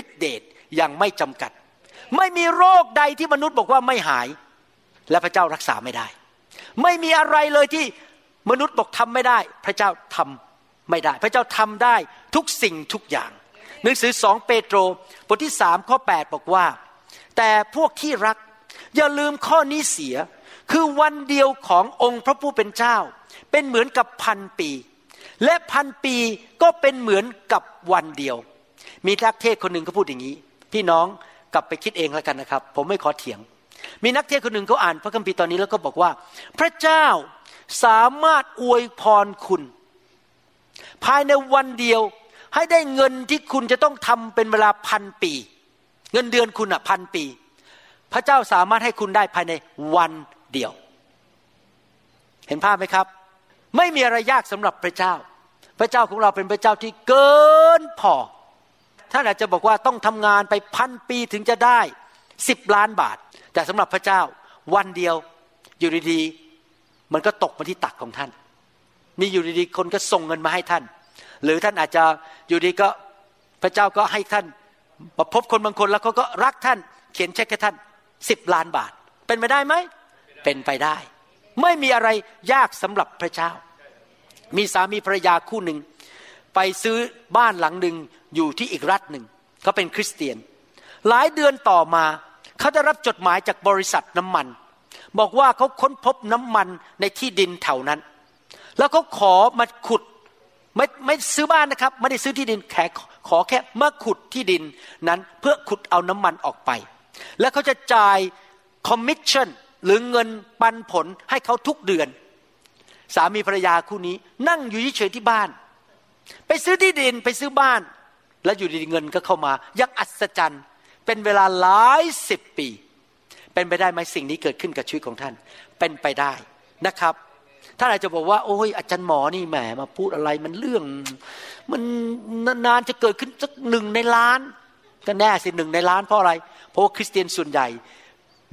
ฤทธิเดชอย่างไม่จำกัด ไม่มีโรคใดที่มนุษย์บอกว่าไม่หาย และพระเจ้ารักษาไม่ได้ ไม่มีอะไรเลยที่มนุษย์บอกทำไม่ได้ พระเจ้าทำไม่ได้ พระเจ้าทำได้ทุกสิ่งทุกอย่าง หนังสือสองเปโตรบทที่สามข้อ 8 บอกว่า แต่พวกที่รักอย่าลืมข้อนี้เสีย คือวันเดียวขององค์พระผู้เป็นเจ้า เป็นเหมือนกับพันปี และพันปีก็เป็นเหมือนกับวันเดียว มีทักเทศคนหนึ่งก็พูดอย่างนี้ พี่น้องกลับไปคิดเองแล้วกันนะครับ ผมไม่ขอเถียง มีนักเทศคนหนึ่งเขาอ่านพระคัมภีร์ตอนนี้แล้วก็บอกว่า พระเจ้าสามารถอวยพรคุณ ภายในวันเดียวให้ได้เงินที่คุณจะต้องทำเป็นเวลาพันปี เงินเดือนคุณอะพันปี พระเจ้าสามารถให้คุณได้ภายในวันเดียว เห็นภาพไหมครับ ไม่มีอะไรยากสำหรับพระเจ้า พระเจ้าของเราเป็นพระเจ้าที่เกินพอท่านอาจจะบอกว่าต้องทำงานไปพันปีถึงจะได้ สิบล้านบาท แต่สำหรับพระเจ้าวันเดียวอยู่ดีๆมันก็ตกมาที่ตักของท่าน มีอยู่ดีๆคนก็ส่งเงินมาให้ท่าน หรือท่านอาจจะอยู่ดีก็พระเจ้าก็ให้ท่านประพบคนบางคนแล้วเขาก็รักท่าน เขียนเช็คให้ท่านสิบล้านบาท เป็นไปได้ไหมเป็นไปได้ ไม่มีอะไรยากสำหรับพระเจ้า มีสามีภรรยาคู่หนึ่งไปซื้อบ้านหลังหนึ่งอยู่ที่อีกรัฐหนึ่งเขาเป็นคริสเตียน หลายเดือนต่อมา เขาได้รับจดหมายจากบริษัทน้ำมัน บอกว่าเขาค้นพบน้ำมันในที่ดินแถวนั้น แล้วเขาขอมาขุดไม่ไม่ซื้อบ้านนะครับ ไม่ได้ซื้อที่ดินแค่ขอแค่มาขุดที่ดินนั้นเพื่อขุดเอาน้ำมันออกไป แล้วเขาจะจ่ายคอมมิชชั่นหรือเงินปันผลให้เขาทุกเดือน สามีภรรยาคู่นี้นั่งอยู่เฉยที่บ้าน ไปซื้อที่ดินไปซื้อบ้าน แล้วอยู่ดีเงินก็เข้ามา ยังอัศจรรย์ เป็นเวลาหลายสิบปี เป็นไปได้ไหมสิ่งนี้เกิดขึ้นกับชีวิตของท่าน เป็นไปได้นะครับท่านอาจจะบอกว่าโอ้ยอาจารย์หมอนี่แหมมาพูดอะไรมันเรื่อง มันนานจะเกิดขึ้นสักหนึ่งในล้านก็แน่สิหนึ่งในล้านเพราะอะไร เพราะว่าคริสเตียนส่วนใหญ่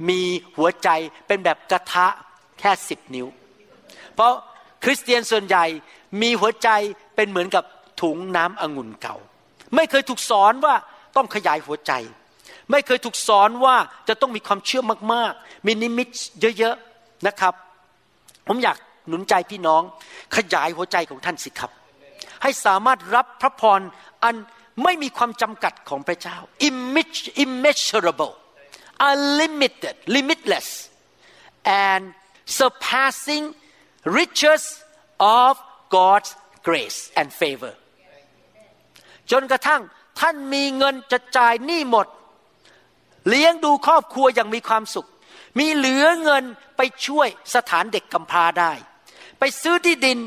มีหัวใจเป็นแบบกระทะแค่สิบนิ้ว เพราะคริสเตียนส่วนใหญ่มีหัวใจเป็นเหมือนกับถุงน้ำองุ่นเก่า ไม่เคยถูกสอนว่าต้องขยายหัวใจ ไม่เคยถูกสอนว่าจะต้องมีความเชื่อมากๆ มีนิมิตเยอะๆนะครับ ผมอยากหนุนใจพี่น้องขยายหัวใจของท่านสิครับ ให้สามารถรับพระพรอันไม่มีความจำกัดของพระเจ้า immeasurable unlimited limitless and surpassing riches of God's grace and favor จนกระทั่งท่านมีเงินจะจ่ายหนี้หมด เลี้ยงดูครอบครัวอย่างมีความสุข มีเหลือเงินไปช่วยสถานเด็กกำพร้าได้ ไปซื้อที่ดิน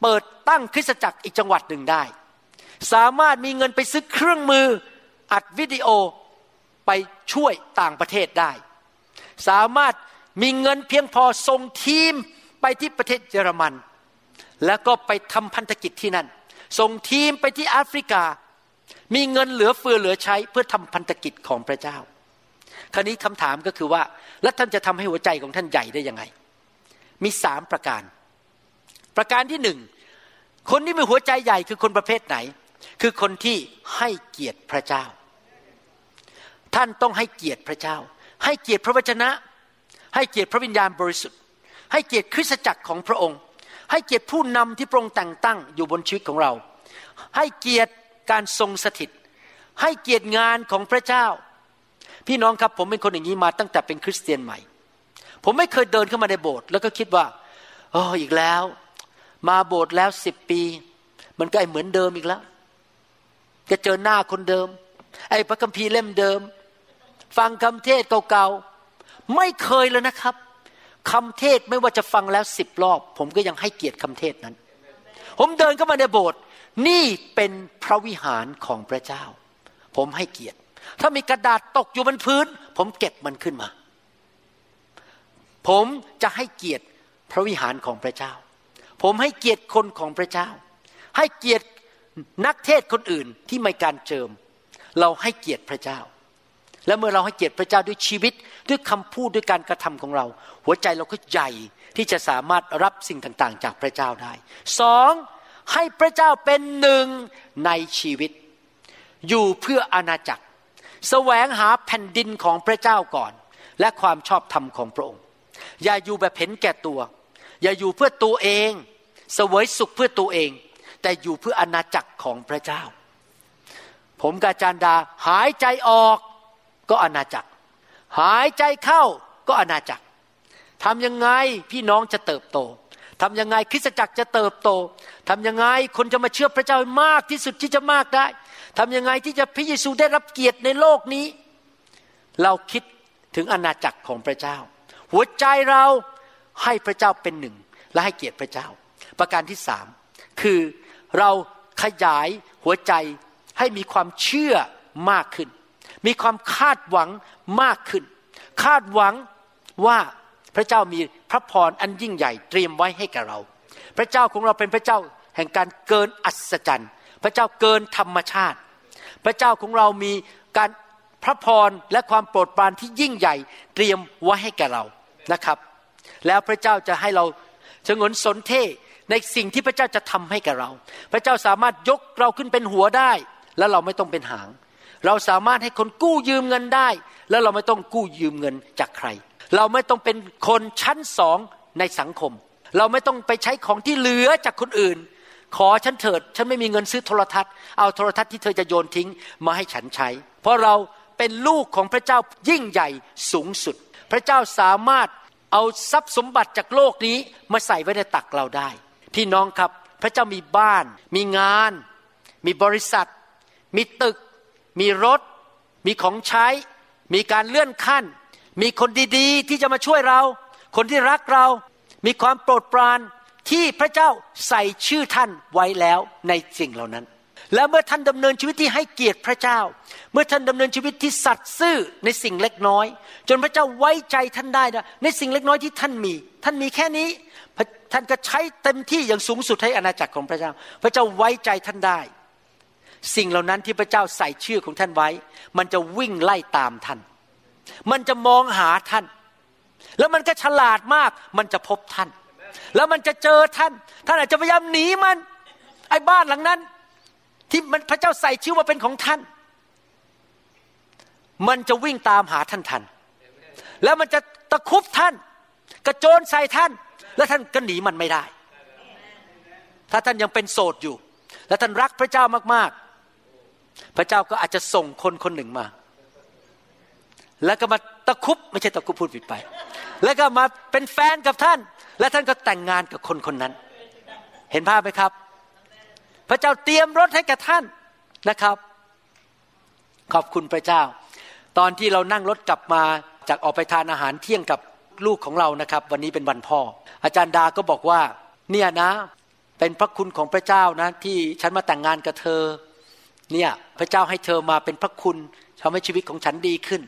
เปิดตั้งคริสตจักรอีกจังหวัดหนึ่งได้ สามารถมีเงินไปซื้อเครื่องมืออัดวิดีโอไปช่วยต่างประเทศได้ สามารถมีเงินเพียงพอส่งทีมไปที่ประเทศเยอรมัน แล้วก็ไปทำพันธกิจที่นั่น ส่งทีมไปที่แอฟริกา มีเงินเหลือเฟือเหลือใช้เพื่อทำพันธกิจของพระเจ้า คราวนี้คำถามก็คือว่า แล้วท่านจะทำให้หัวใจของท่านใหญ่ได้ยังไง มีสามประการ ประการที่หนึ่งคนที่มีหัวใจใหญ่คือคนประเภทไหน คือคนที่ให้เกียรติพระเจ้า ท่านต้องให้เกียรติพระเจ้า ให้เกียรติพระวจนะ ให้เกียรติพระวิญญาณบริสุทธิ์ ให้เกียรติคริสตจักรของพระองค์ ให้เกียรติผู้นำที่พระองค์แต่งตั้งอยู่บนชีวิตของเรา ให้เกียรติการทรงสถิต ให้เกียรติงานของพระเจ้า พี่น้องครับผมเป็นคนอย่างนี้มาตั้งแต่เป็นคริสเตียนใหม่ ผมไม่เคยเดินเข้ามาในโบสถ์แล้วก็คิดว่าโอ้อีกแล้ว มาโบสถ์แล้วสิบปี มันก็ไอเหมือนเดิมอีกแล้ว จะเจอหน้าคนเดิม ไอ้พระคัมภีร์เล่มเดิม ฟังคำเทศเก่าๆไม่เคยเลยนะครับคำเทศไม่ว่าจะฟังแล้วสิบรอบ ผมก็ยังให้เกียรติคำเทศนั้น ผมเดินเข้ามาในโบสถ์นี่เป็นพระวิหารของพระเจ้า ผมให้เกียรติ ถ้ามีกระดาษตกอยู่บนพื้น ผมเก็บมันขึ้นมา ผมจะให้เกียรติพระวิหารของพระเจ้า ผมให้เกียรติคนของพระเจ้า ให้เกียรตินักเทศคนอื่นที่ไม่การเจิม เราให้เกียรติพระเจ้า และเมื่อเราให้เกียรติพระเจ้าด้วยชีวิตด้วยคำพูดด้วยการกระทำของเรา หัวใจเราก็ใหญ่ที่จะสามารถรับสิ่งต่างๆ จากพระเจ้าได้สองให้พระเจ้าเป็นหนึ่งในชีวิต อยู่เพื่ออาณาจักร แสวงหาแผ่นดินของพระเจ้าก่อน และความชอบธรรมของพระองค์ อย่าอยู่แบบเห็นแก่ตัว อย่าอยู่เพื่อตัวเองเสวยสุขเพื่อตัวเอง แต่อยู่เพื่ออาณาจักรของพระเจ้า ผมกาจารดาหายใจออกก็อาณาจักร หายใจเข้าก็อาณาจักรทำยังไงพี่น้องจะเติบโต ทำยังไงคริสตจักรจะเติบโตทำยังไงคนจะมาเชื่อพระเจ้ามากที่สุดที่จะมากได้ทำยังไงที่จะพระเยซูได้รับเกียรติในโลกนี้ เราคิดถึงอาณาจักรของพระเจ้า หัวใจเราให้พระเจ้าเป็นหนึ่ง และให้เกียรติพระเจ้า ประการที่สามคือเราขยายหัวใจให้มีความเชื่อมากขึ้น มีความคาดหวังมากขึ้น คาดหวังว่า พระเจ้ามีพระพรอันยิ่งใหญ่เตรียมไว้ให้กับเรา พระเจ้าของเราเป็นพระเจ้าแห่งการเกินอัศจรรย์ พระเจ้าเกินธรรมชาติ พระเจ้าของเรามีการพระพรและความโปรดปรานที่ยิ่งใหญ่เตรียมไว้ให้แก่เรานะครับ แล้วพระเจ้าจะให้เราชงนสนเทในสิ่งที่พระเจ้าจะทำให้แกับเรา พระเจ้าสามารถยกเราขึ้นเป็นหัวได้ แล้วเราไม่ต้องเป็นหาง เราสามารถให้คนกู้ยืมเงินได้ แล้วเราไม่ต้องกู้ยืมเงินจากใคร เราไม่ต้องเป็นคนชั้นสองในสังคม เราไม่ต้องไปใช้ของที่เหลือจากคนอื่น ขอฉันเถิด ฉันไม่มีเงินซื้อโทรทัศน์ เอาโทรทัศน์ที่เธอจะโยนทิ้งมาให้ฉันใช้ เพราะเราเป็นลูกของพระเจ้ายิ่งใหญ่สูงสุด พระเจ้าสามารถเอาทรัพย์สมบัติจากโลกนี้มาใส่ไว้ในตักเราได้ พี่น้องครับพระเจ้ามีบ้าน มีงาน มีบริษัท มีตึก มีรถ มีของใช้ มีการเลื่อนขั้น มีคนดีๆ ที่จะมาช่วยเรา คนที่รักเรา มีความโปรดปรานที่พระเจ้าใส่ชื่อท่านไว้แล้วในสิ่งเหล่านั้น แล้วเมื่อท่านดำเนินชีวิตที่ให้เกียรติพระเจ้า เมื่อท่านดำเนินชีวิตที่สัตย์ซื่อในสิ่งเล็กน้อย จนพระเจ้าไว้ใจท่านได้นะในสิ่งเล็กน้อยที่ท่านมี ท่านมีแค่นี้ ท่านก็ใช้เต็มที่อย่างสูงสุดให้อาณาจักรของพระเจ้า พระเจ้าไว้ใจท่านได้ สิ่งเหล่านั้นที่พระเจ้าใส่ชื่อของท่านไว้ มันจะวิ่งไล่ตามท่าน มันจะมองหาท่าน แล้วมันก็ฉลาดมาก มันจะพบท่าน แล้วมันจะเจอท่าน ท่านอาจจะพยายามหนีมัน ไอ้บ้านหลังนั้น ที่มันพระเจ้าใส่ชื่อว่าเป็นของท่าน มันจะวิ่งตามหาท่านทัน แล้วมันจะตะคุบท่าน กระโจนใส่ท่าน และท่านก็หนีมันไม่ได้ ถ้าท่านยังเป็นโสดอยู่ และท่านรักพระเจ้ามากๆ พระเจ้าก็อาจจะส่งคนคนหนึ่งมา แล้วก็มาตะคุบไม่ใช่ตะคุบพูดผิดไป แล้วก็มาเป็นแฟนกับท่าน และท่านก็แต่งงานกับคนคนนั้น เห็นภาพไหมครับ พระเจ้าเตรียมรถให้กับท่านนะครับ ขอบคุณพระเจ้า ตอนที่เรานั่งรถกลับมาจากออกไปทานอาหารเที่ยงกับลูกของเรานะครับ วันนี้เป็นวันพ่อ อาจารย์ดาก็บอกว่า เนี่ยนะ เป็นพระคุณของพระเจ้านะ ที่ฉันมาแต่งงานกับเธอ เนี่ยพระเจ้าให้เธอมาเป็นพระคุณทำให้ชีวิตของฉันดีขึ้น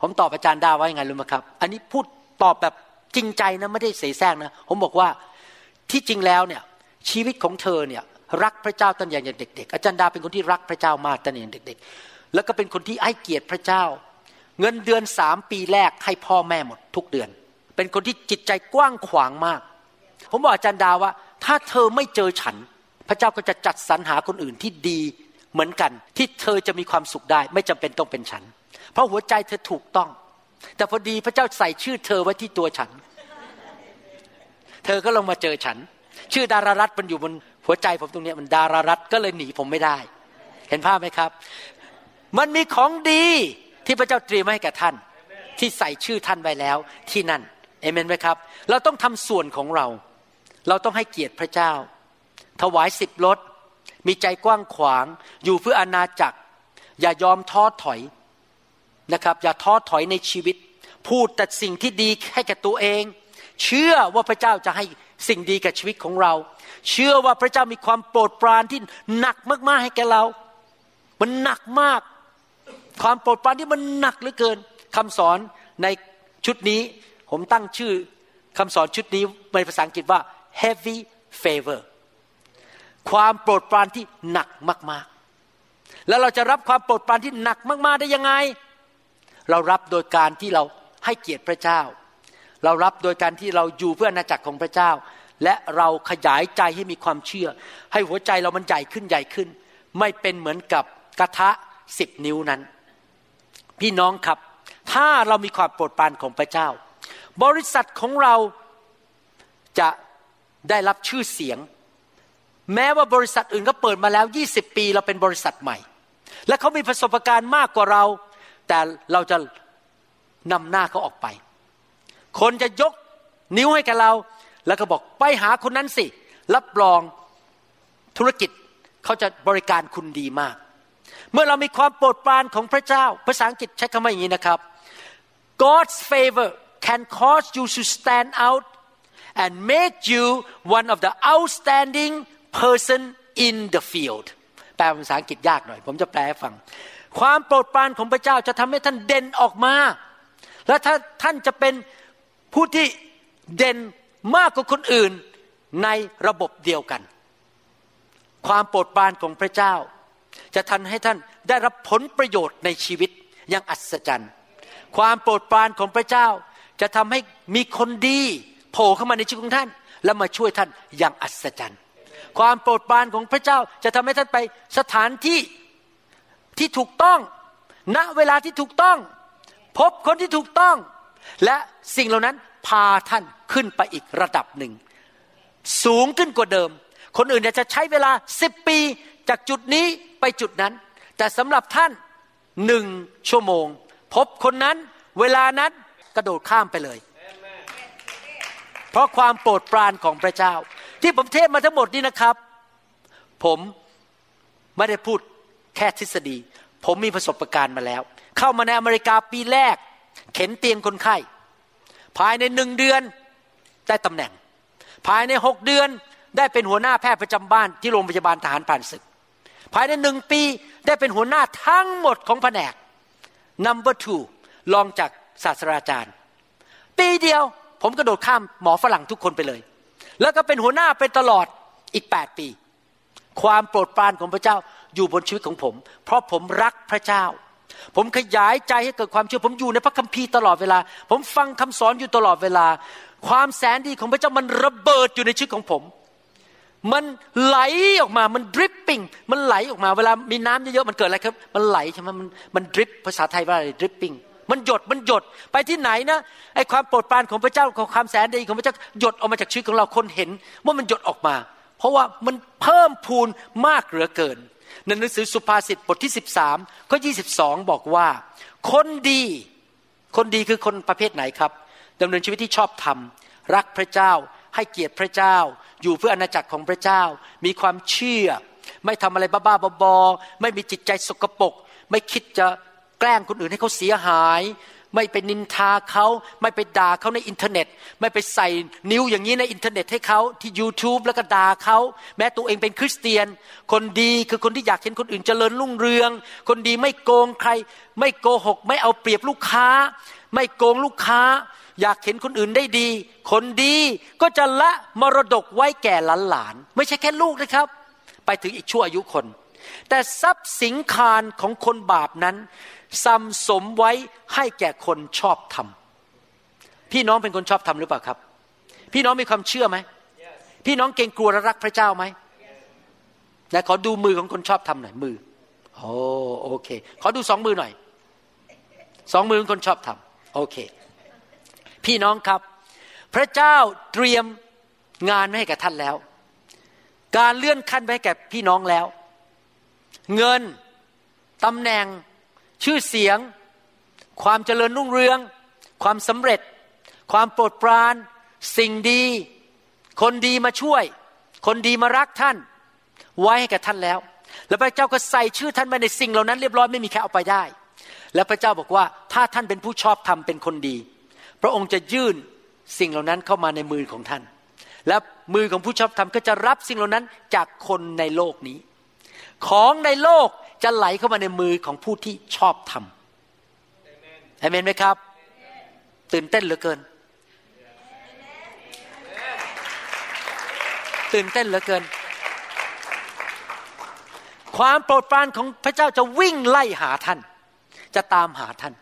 ผมตอบอาจารย์ดาว่ายังไงรู้ไหมครับ อันนี้พูดตอบแบบจริงใจนะไม่ได้เสแสร้งนะ ผมบอกว่าที่จริงแล้วเนี่ยชีวิตของเธอเนี่ยรักพระเจ้าตั้งแต่ยังเด็ก ๆ อาจารย์ดาเป็นคนที่รักพระเจ้ามากตั้งแต่ยังเด็ก ๆ แล้วก็เป็นคนที่ให้เกียรติพระเจ้า เงินเดือนสามปีแรกให้พ่อแม่หมดทุกเดือน เป็นคนที่จิตใจกว้างขวางมาก ผมบอกอาจารย์ดาว่า ถ้าเธอไม่เจอฉัน พระเจ้าก็จะจัดสรรหาคนอื่นที่ดีเหมือนกัน ที่เธอจะมีความสุขได้ ไม่จำเป็นต้องเป็นฉัน เพราะหัวใจเธอถูกต้อง แต่พอดีพระเจ้าใส่ชื่อเธอไว้ที่ตัวฉัน เธอก็ลงมาเจอฉัน ชื่อดารารัตมันอยู่บนหัวใจผมตรงนี้มันดารารัตก็เลยหนีผมไม่ได้ เห็นภาพไหมครับ มันมีของดีที่พระเจ้าเตรียมให้แก่ท่าน ที่ใส่ชื่อท่านไว้แล้วที่นั่นเอเมนไหมครับ เราต้องทำส่วนของเรา เราต้องให้เกียรติพระเจ้า ถวายสิบรถมีใจกว้างขวาง อยู่เพื่ออาณาจักร อย่ายอมท้อถอย นะครับอย่าท้อถอยในชีวิต พูดแต่สิ่งที่ดีให้แก่ตัวเอง เชื่อว่าพระเจ้าจะให้สิ่งดีกับชีวิตของเรา เชื่อว่าพระเจ้ามีความโปรดปรานที่หนักมากๆให้แก่เรา มันหนักมาก ความโปรดปรานที่มันหนักเหลือเกินคำสอนในชุดนี้ผมตั้งชื่อคำสอนชุดนี้ในภาษาอังกฤษว่า heavy favor ความโปรดปรานที่หนักมากๆ แล้วเราจะรับความโปรดปรานที่หนักมาก ๆ ได้ยังไง เรารับโดยการที่เราให้เกียรติพระเจ้า เรารับโดยการที่เราอยู่เพื่ออาณาจักรของพระเจ้า และเราขยายใจให้มีความเชื่อ ให้หัวใจเรามันใหญ่ขึ้นใหญ่ขึ้น ไม่เป็นเหมือนกับกระทะสิบนิ้วนั้น พี่น้องครับ ถ้าเรามีความโปรดปรานของพระเจ้า บริษัทของเราจะได้รับชื่อเสียง แม้ว่าบริษัทอื่นก็เปิดมาแล้ว 20 ปีเราเป็นบริษัทใหม่ และเขามีประสบการณ์มากกว่าเรา แต่เราจะนำหน้าเขาออกไป คนจะยกนิ้วให้กับเรา แล้วก็บอกไปหาคนนั้นสิ รับรองธุรกิจเขาจะบริการคุณดีมาก เมื่อเรามีความโปรดปรานของพระเจ้า ภาษาอังกฤษใช้คำว่าอย่างนี้นะครับ God's favor can cause you to stand out and make you one of the outstanding person in the field แปลภาษาอังกฤษยากหน่อย ผมจะแปลให้ฟัง ความโปรดปรานของพระเจ้าจะทำให้ท่านเด่นออกมา และถ้าท่านจะเป็นผู้ที่เด่นมากกว่าคนอื่นในระบบเดียวกัน ความโปรดปรานของพระเจ้า จะทันให้ท่านได้รับผลประโยชน์ในชีวิตอย่างอัศจรรย์ ความโปรดปรานของพระเจ้าจะทำให้มีคนดีโผล่เข้ามาในชีวิตของท่าน และมาช่วยท่านอย่างอัศจรรย์ ความโปรดปรานของพระเจ้าจะทำให้ท่านไปสถานที่ ที่ถูกต้อง ณเวลาที่ถูกต้อง พบคนที่ถูกต้อง และสิ่งเหล่านั้นพาท่านขึ้นไปอีกระดับหนึ่ง สูงขึ้นกว่าเดิม คนอื่นจะใช้เวลาสิบปีจากจุดนี้ไปจุดนั้น แต่สำหรับท่านหนึ่งชั่วโมง พบคนนั้นเวลานั้นกระโดดข้ามไปเลย เพราะความโปรดปรานของพระเจ้า ที่ผมเทศมาทั้งหมดนี้นะครับ ผมไม่ได้พูด แค่ทฤษฎี ผมมีประสบการณ์มาแล้ว เข้ามาในอเมริกาปีแรก เข็นเตียงคนไข้ ภายในหนึ่งเดือนได้ตำแหน่ง ภายในหกเดือนได้เป็นหัวหน้าแพทย์ประจำบ้านที่โรงพยาบาลทหารผ่านศึก ภายในหนึ่งปีได้เป็นหัวหน้าทั้งหมดของแผนก number two รองจากศาสตราจารย์ ปีเดียวผมกระโดดข้ามหมอฝรั่งทุกคนไปเลย แล้วก็เป็นหัวหน้าเป็นตลอดอีกแปดปี ความโปรดปรานของพระเจ้า อยู่บนชีวิตของผม เพราะผมรักพระเจ้า ผมขยายใจให้เกิดความเชื่อ ผมอยู่ในพระคัมภีร์ตลอดเวลา ผมฟังคำสอนอยู่ตลอดเวลา ความแสนดีของพระเจ้ามันระเบิดอยู่ในชีวิตของผม มันไหลออกมา มันดริปปิ้ง มันไหลออกมา เวลามีน้ำเยอะๆ มันเกิดอะไรครับ มันไหลใช่ไหมมันมันดริป ภาษาไทยว่าอะไรดริปปิ้งมันหยด มันหยด ไปที่ไหนนะ ไอความโปรดปรานของพระเจ้าของความแสนดีของพระเจ้าหยดออกมาจากชีวิตของเรา คนเห็นว่ามันหยดออกมา เพราะว่ามันเพิ่มพูนมากเหลือเกิน ในหนังสือสุภาษิตบทที่ 13ข้อ22 บอกว่า คนดี คนดีคือคนประเภทไหนครับดำเนินชีวิตที่ชอบธรรม รักพระเจ้า ให้เกียรติพระเจ้า อยู่เพื่ออาณาจักรของพระเจ้า มีความเชื่อ ไม่ทำอะไรบ้าๆบอๆไม่มีจิตใจสกปรกไม่คิดจะแกล้งคนอื่นให้เขาเสียหาย ไม่ไปนินทาเขาไม่ไปด่าเขาในอินเทอร์เน็ต ไม่ไปใส่นิ้วอย่างนี้ในอินเทอร์เน็ตให้เขาที่ YouTube แล้วก็ด่าเขาแม้ตัวเองเป็นคริสเตียน คนดีคือคนที่อยากเห็นคนอื่นเจริญรุ่งเรือง คนดีไม่โกงใคร ไม่โกหก ไม่เอาเปรียบลูกค้า ไม่โกงลูกค้า อยากเห็นคนอื่นได้ดี คนดีก็จะละมรดกไว้แก่หลานๆไม่ใช่แค่ลูกนะครับ ไปถึงอีกชั่วอายุคน แต่ทรัพย์สินคารของคนบาปนั้น ซ้ำสมไว้ให้แก่คนชอบทำพี่น้องเป็นคนชอบทำหรือเปล่าครับ พี่น้องมีความเชื่อไหม yes. พี่น้องเกรงกลัวและรักพระเจ้าไหมนะขอดูมือของคนชอบทำหน่อยมือ โอ้โอเค ขอดูสองมือหน่อย สองมือของคนชอบทำโอเค พี่น้องครับ พระเจ้าเตรียมงานให้กับท่านแล้ว การเลื่อนขั้นไปให้แก่พี่น้องแล้ว เงินตำแหน่ง ชื่อเสียง ความเจริญรุ่งเรือง ความสำเร็จ ความโปรดปราน สิ่งดี คนดีมาช่วย คนดีมารักท่าน ไว้ให้กับท่านแล้ว แล้วพระเจ้าก็ใส่ชื่อท่านไปในสิ่งเหล่านั้นเรียบร้อยไม่มีใครเอาไปได้ แล้วพระเจ้าบอกว่าถ้าท่านเป็นผู้ชอบธรรมเป็นคนดี พระองค์จะยื่นสิ่งเหล่านั้นเข้ามาในมือของท่าน และมือของผู้ชอบธรรมก็จะรับสิ่งเหล่านั้นจากคนในโลกนี้ ของในโลก จะไหลเข้ามาในมือของผู้ที่ชอบทำเอเมนไหมครับ ตื่นเต้นเหลือเกิน ตื่นเต้นเหลือเกิน ความโปรดปรานของพระเจ้าจะวิ่งไล่หาท่าน จะตามหาท่าน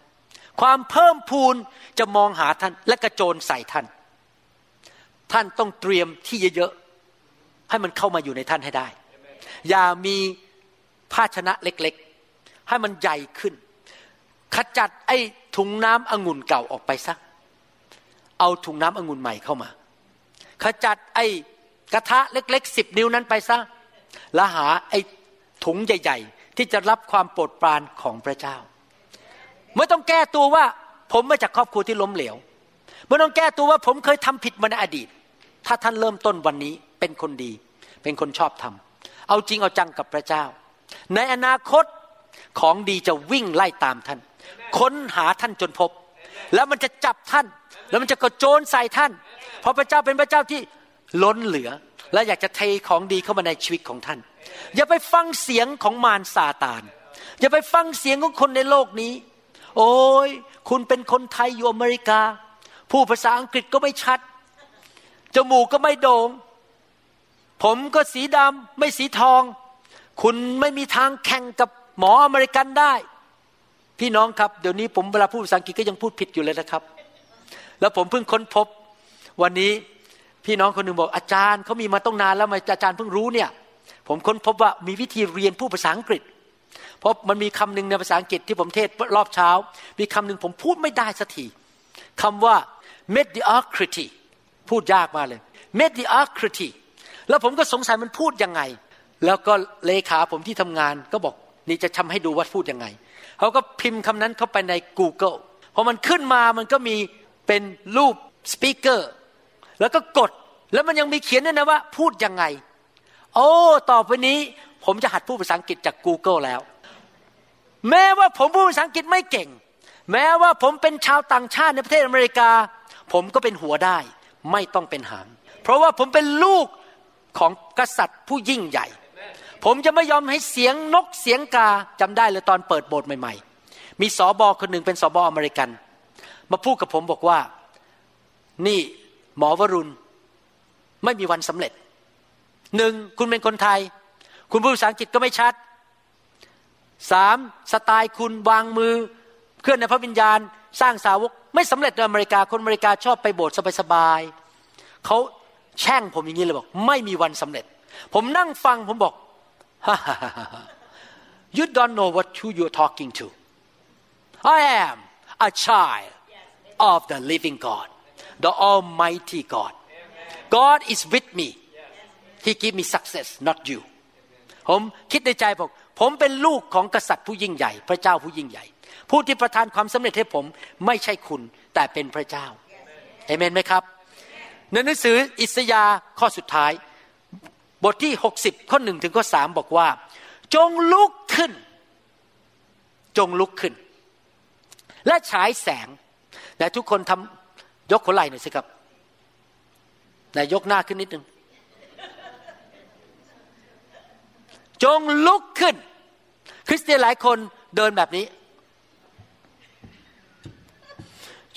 ความเพิ่มพูนจะมองหาท่านและกระโจนใส่ท่าน ท่านต้องเตรียมที่เยอะๆให้มันเข้ามาอยู่ในท่านให้ได้ อย่ามี ภาชนะเล็กๆ ให้มันใหญ่ขึ้น ขจัดไอ้ถุงน้ำองุ่นเก่าออกไปซักเอาถุงน้ำองุ่นใหม่เข้ามา ขจัดไอ้กระทะเล็กๆสิบนิ้วนั้นไปซะแล้วหาไอ้ถุงใหญ่ ๆ ที่จะรับความโปรดปรานของพระเจ้าไม่ต้องแก้ตัวว่าผมมาจากครอบครัวที่ล้มเหลวไม่ต้องแก้ตัวว่าผมเคยทำผิดมาในอดีต ถ้าท่านเริ่มต้นวันนี้เป็นคนดี เป็นคนชอบทำเอาจริงเอาจังกับพระเจ้า ในอนาคตของดีจะวิ่งไล่ตามท่าน ค้นหาท่านจนพบ แล้วมันจะจับท่าน แล้วมันจะกระโจนใส่ท่าน เพราะพระเจ้าเป็นพระเจ้าที่ล้นเหลือ และอยากจะเทของดีเข้ามาในชีวิตของท่าน อย่าไปฟังเสียงของมารซาตาน อย่าไปฟังเสียงของคนในโลกนี้ โอ้ยคุณเป็นคนไทยอยู่อเมริกา ผู้ภาษาอังกฤษก็ไม่ชัด จมูกก็ไม่โดง่งผมก็สีดำไม่สีทอง คุณไม่มีทางแข่งกับหมออเมริกันได้ พี่น้องครับเดี๋ยวนี้ผมเวลาพูดภาษาอังกฤษก็ยังพูดผิดอยู่เลยนะครับ แล้วผมเพิ่งค้นพบวันนี้พี่น้องคนหนึ่งบอกอาจารย์เขามีมาต้องนานแล้วมาอาจารย์เพิ่งรู้เนี่ย ผมค้นพบว่ามีวิธีเรียนพูดภาษาอังกฤษ เพราะมันมีคำหนึ่งในภาษาอังกฤษที่ผมเทศรอบเช้า มีคำหนึ่งผมพูดไม่ได้สักทีคำว่า mediocrity พูดยากมากเลย mediocrity แล้วผมก็สงสัยมันพูดยังไง แล้วก็เลขาผมที่ทำงานก็บอกนี่จะทำให้ดูว่าพูดยังไงเขาก็พิมพ์คำนั้นเข้าไปใน Google พอมันขึ้นมามันก็มีเป็นรูปสปีกเกอร์แล้วก็กดแล้วมันยังมีเขียนด้วยนะว่า พูดยังไง โอ้ต่อไปนี้ ผมจะหัดพูดภาษาอังกฤษจาก Google แล้ว แม้ว่าผมพูดภาษาอังกฤษไม่เก่ง แม้ว่าผมเป็นชาวต่างชาติในประเทศอเมริกา ผมก็เป็นหัวได้ ไม่ต้องเป็นหางเพราะว่าผมเป็นลูกของกษัตริย์ผู้ยิ่งใหญ่ ผมจะไม่ยอมให้เสียงนกเสียงกาจำได้เลยตอนเปิดโบสถ์ใหม่ๆ มีสอบอคนหนึ่งเป็นสอบออเมริกัน มาพูดกับผมบอกว่า นี่หมอวรุณ ไม่มีวันสำเร็จหนึ่งคุณเป็นคนไทย คุณพูดภาษาอังกฤษก็ไม่ชัดสามสไตล์คุณวางมือ เคลื่อนในพระวิญญาณ สร้างสาวกไม่สำเร็จในอเมริกาคนอเมริกาชอบไปโบสถ์สบายๆเขาแช่งผมอย่างนี้เลยบอก ไม่มีวันสำเร็จ ผมนั่งฟังผมบอก you don't know what who you're talking to I am a child of the living God the Almighty God God is with me He give me success not you ผมคิดในใจบอกผมเป็นลูกของกษัตริย์ผู้ยิ่งใหญ่ พระเจ้าผู้ยิ่งใหญ่ ผู้ที่ประทานความสำเร็จให้ผมไม่ใช่คุณแต่เป็นพระเจ้าเอเมนไหมครับในหนังสืออิสยาข้อสุดท้าย บทที่ 60 ข้อหนึ่งถึงข้อสามบอกว่า จงลุกขึ้น จงลุกขึ้น และฉายแสงแต่ทุกคนทำยกหัวไหล่หน่อยสิครับนายยกหน้าขึ้นนิดนึง จงลุกขึ้น คริสเตียนหลายคนเดินแบบนี้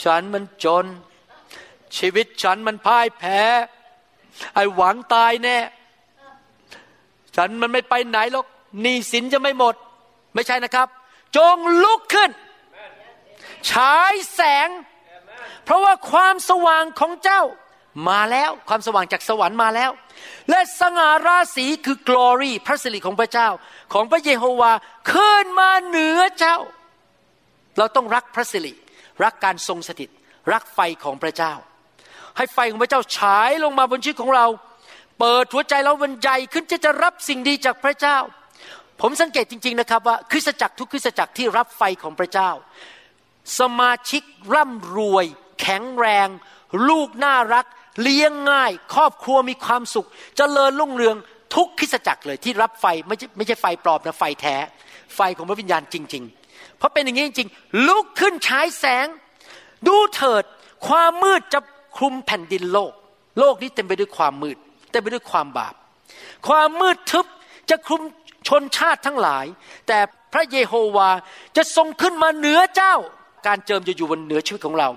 ฉันมันจน ชีวิตฉันมันพ่ายแพ้ ไอหวังตายแน่ ฉันมันไม่ไปไหนหรอกหนี้สินจะไม่หมด ไม่ใช่นะครับ จงลุกขึ้นฉายแสง เพราะว่าความสว่างของเจ้ามาแล้วความสว่างจากสวรรค์มาแล้ว และสง่าราศีคือ glory พระสิริของพระเจ้า ของพระเยโฮวาขึ้นมาเหนือเจ้า เราต้องรักพระสิริรักการทรงสถิต รักไฟของพระเจ้า ให้ไฟของพระเจ้าฉายลงมาบนชีวิตของเรา เปิดหัวใจเราบรรใหญ่ขึ้นจะจะรับสิ่งดีจากพระเจ้า ผมสังเกตจริง ๆนะครับว่าคริสตจักรทุกคริสตจักรที่รับไฟของพระเจ้า สมาชิกร่ำรวย แข็งแรง ลูกน่ารัก เลี้ยงง่าย ครอบครัวมีความสุขจเจริญรุ่งเรืองทุกคริสจักรเลยที่รับไฟไม่ใช่ไม่ใช่ไฟปลอมนะไฟแท้ ไฟของพระวิญญาณจริง ๆ เพราะเป็นอย่างนี้จริงๆ ลุกขึ้นฉายแสง ดูเถิด ความมืดจะคลุมแผ่นดินโลก โลกนี้เต็มไปด้วยความมืด มไปด้วยความบาป ความมืดทึบจะคลุมชนชาติทั้งหลาย แต่พระเยโฮวาจะทรงขึ้นมาเหนือเจ้า การเจิมจะอยู่บนเหนือชีวิตของเรา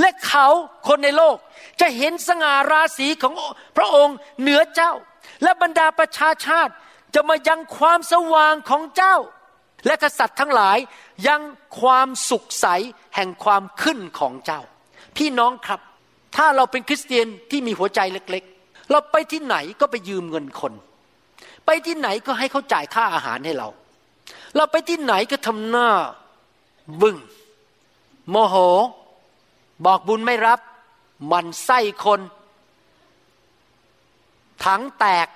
และเขาคนในโลกจะเห็นสง่าราศีของพระองค์เหนือเจ้า และบรรดาประชาชาติจะมายังความสว่างของเจ้า และกษัตริย์ทั้งหลายยังความสุขใสแห่งความขึ้นของเจ้า พี่น้องครับ ถ้าเราเป็นคริสเตียนที่มีหัวใจเล็ก เราไปที่ไหนก็ไปยืมเงินคน ไปที่ไหนก็ให้เขาจ่ายค่าอาหารให้เรา เราไปที่ไหนก็ทำหน้าบึง้งโมโห บอกบุญไม่รับ มันไส้คน ถังแตก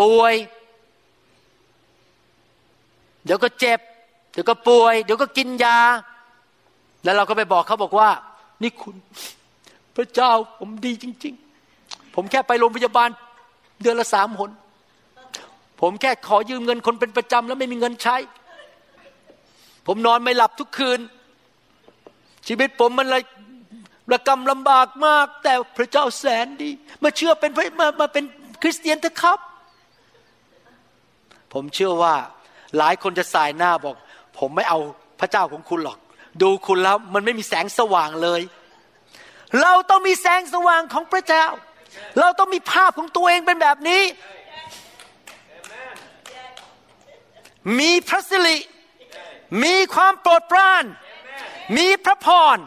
ป่วย เดี๋ยวก็เจ็บ เดี๋ยวก็ป่วย เดี๋ยวก็กินยา แล้วเราก็ไปบอกเขาบอกว่า นี่คุณ พระเจ้าผมดีจริง ผมแค่ไปโรงพยาบาลเดือนละสามหน ผมแค่ขอยืมเงินคนเป็นประจำแล้วไม่มีเงินใช้ ผมนอนไม่หลับทุกคืน ชีวิตผมมันเลยระกำลำบากมาก แต่พระเจ้าแสนดี มาเชื่อเป็นมามาเป็นคริสเตียนเถอะครับ ผมเชื่อว่าหลายคนจะสายหน้าบอก ผมไม่เอาพระเจ้าของคุณหรอก ดูคุณแล้วมันไม่มีแสงสว่างเลย เราต้องมีแสงสว่างของพระเจ้า เราต้องมีภาพของตัวเองเป็นแบบนี้ มีพระสิริ มีความโปรดปราน มีพระพร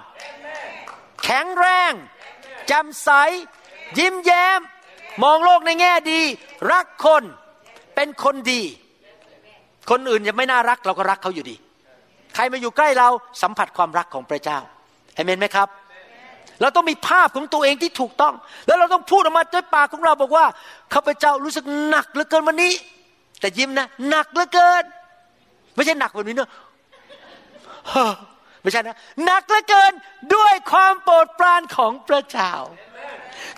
แข็งแรงจำใส ยิ้มแย้ม มองโลกในแง่ดี รักคน เป็นคนดี คนอื่นยังไม่น่ารักเราก็รักเขาอยู่ดี ใครมาอยู่ใกล้เราสัมผัสความรักของพระเจ้าเห็นไหมครับ เราต้องมีภาพของตัวเองที่ถูกต้อง แล้วเราต้องพูดออกมาด้วยปากของเราบอกว่าข้าพเจ้ารู้สึกหนักเหลือเกินวันนี้ แต่ยิ้มนะหนักเหลือเกิน ไม่ใช่หนักแบบนี้เนอะไม่ใช่นะหนักเหลือเกินด้วยความโปรดปรานของพระเจ้า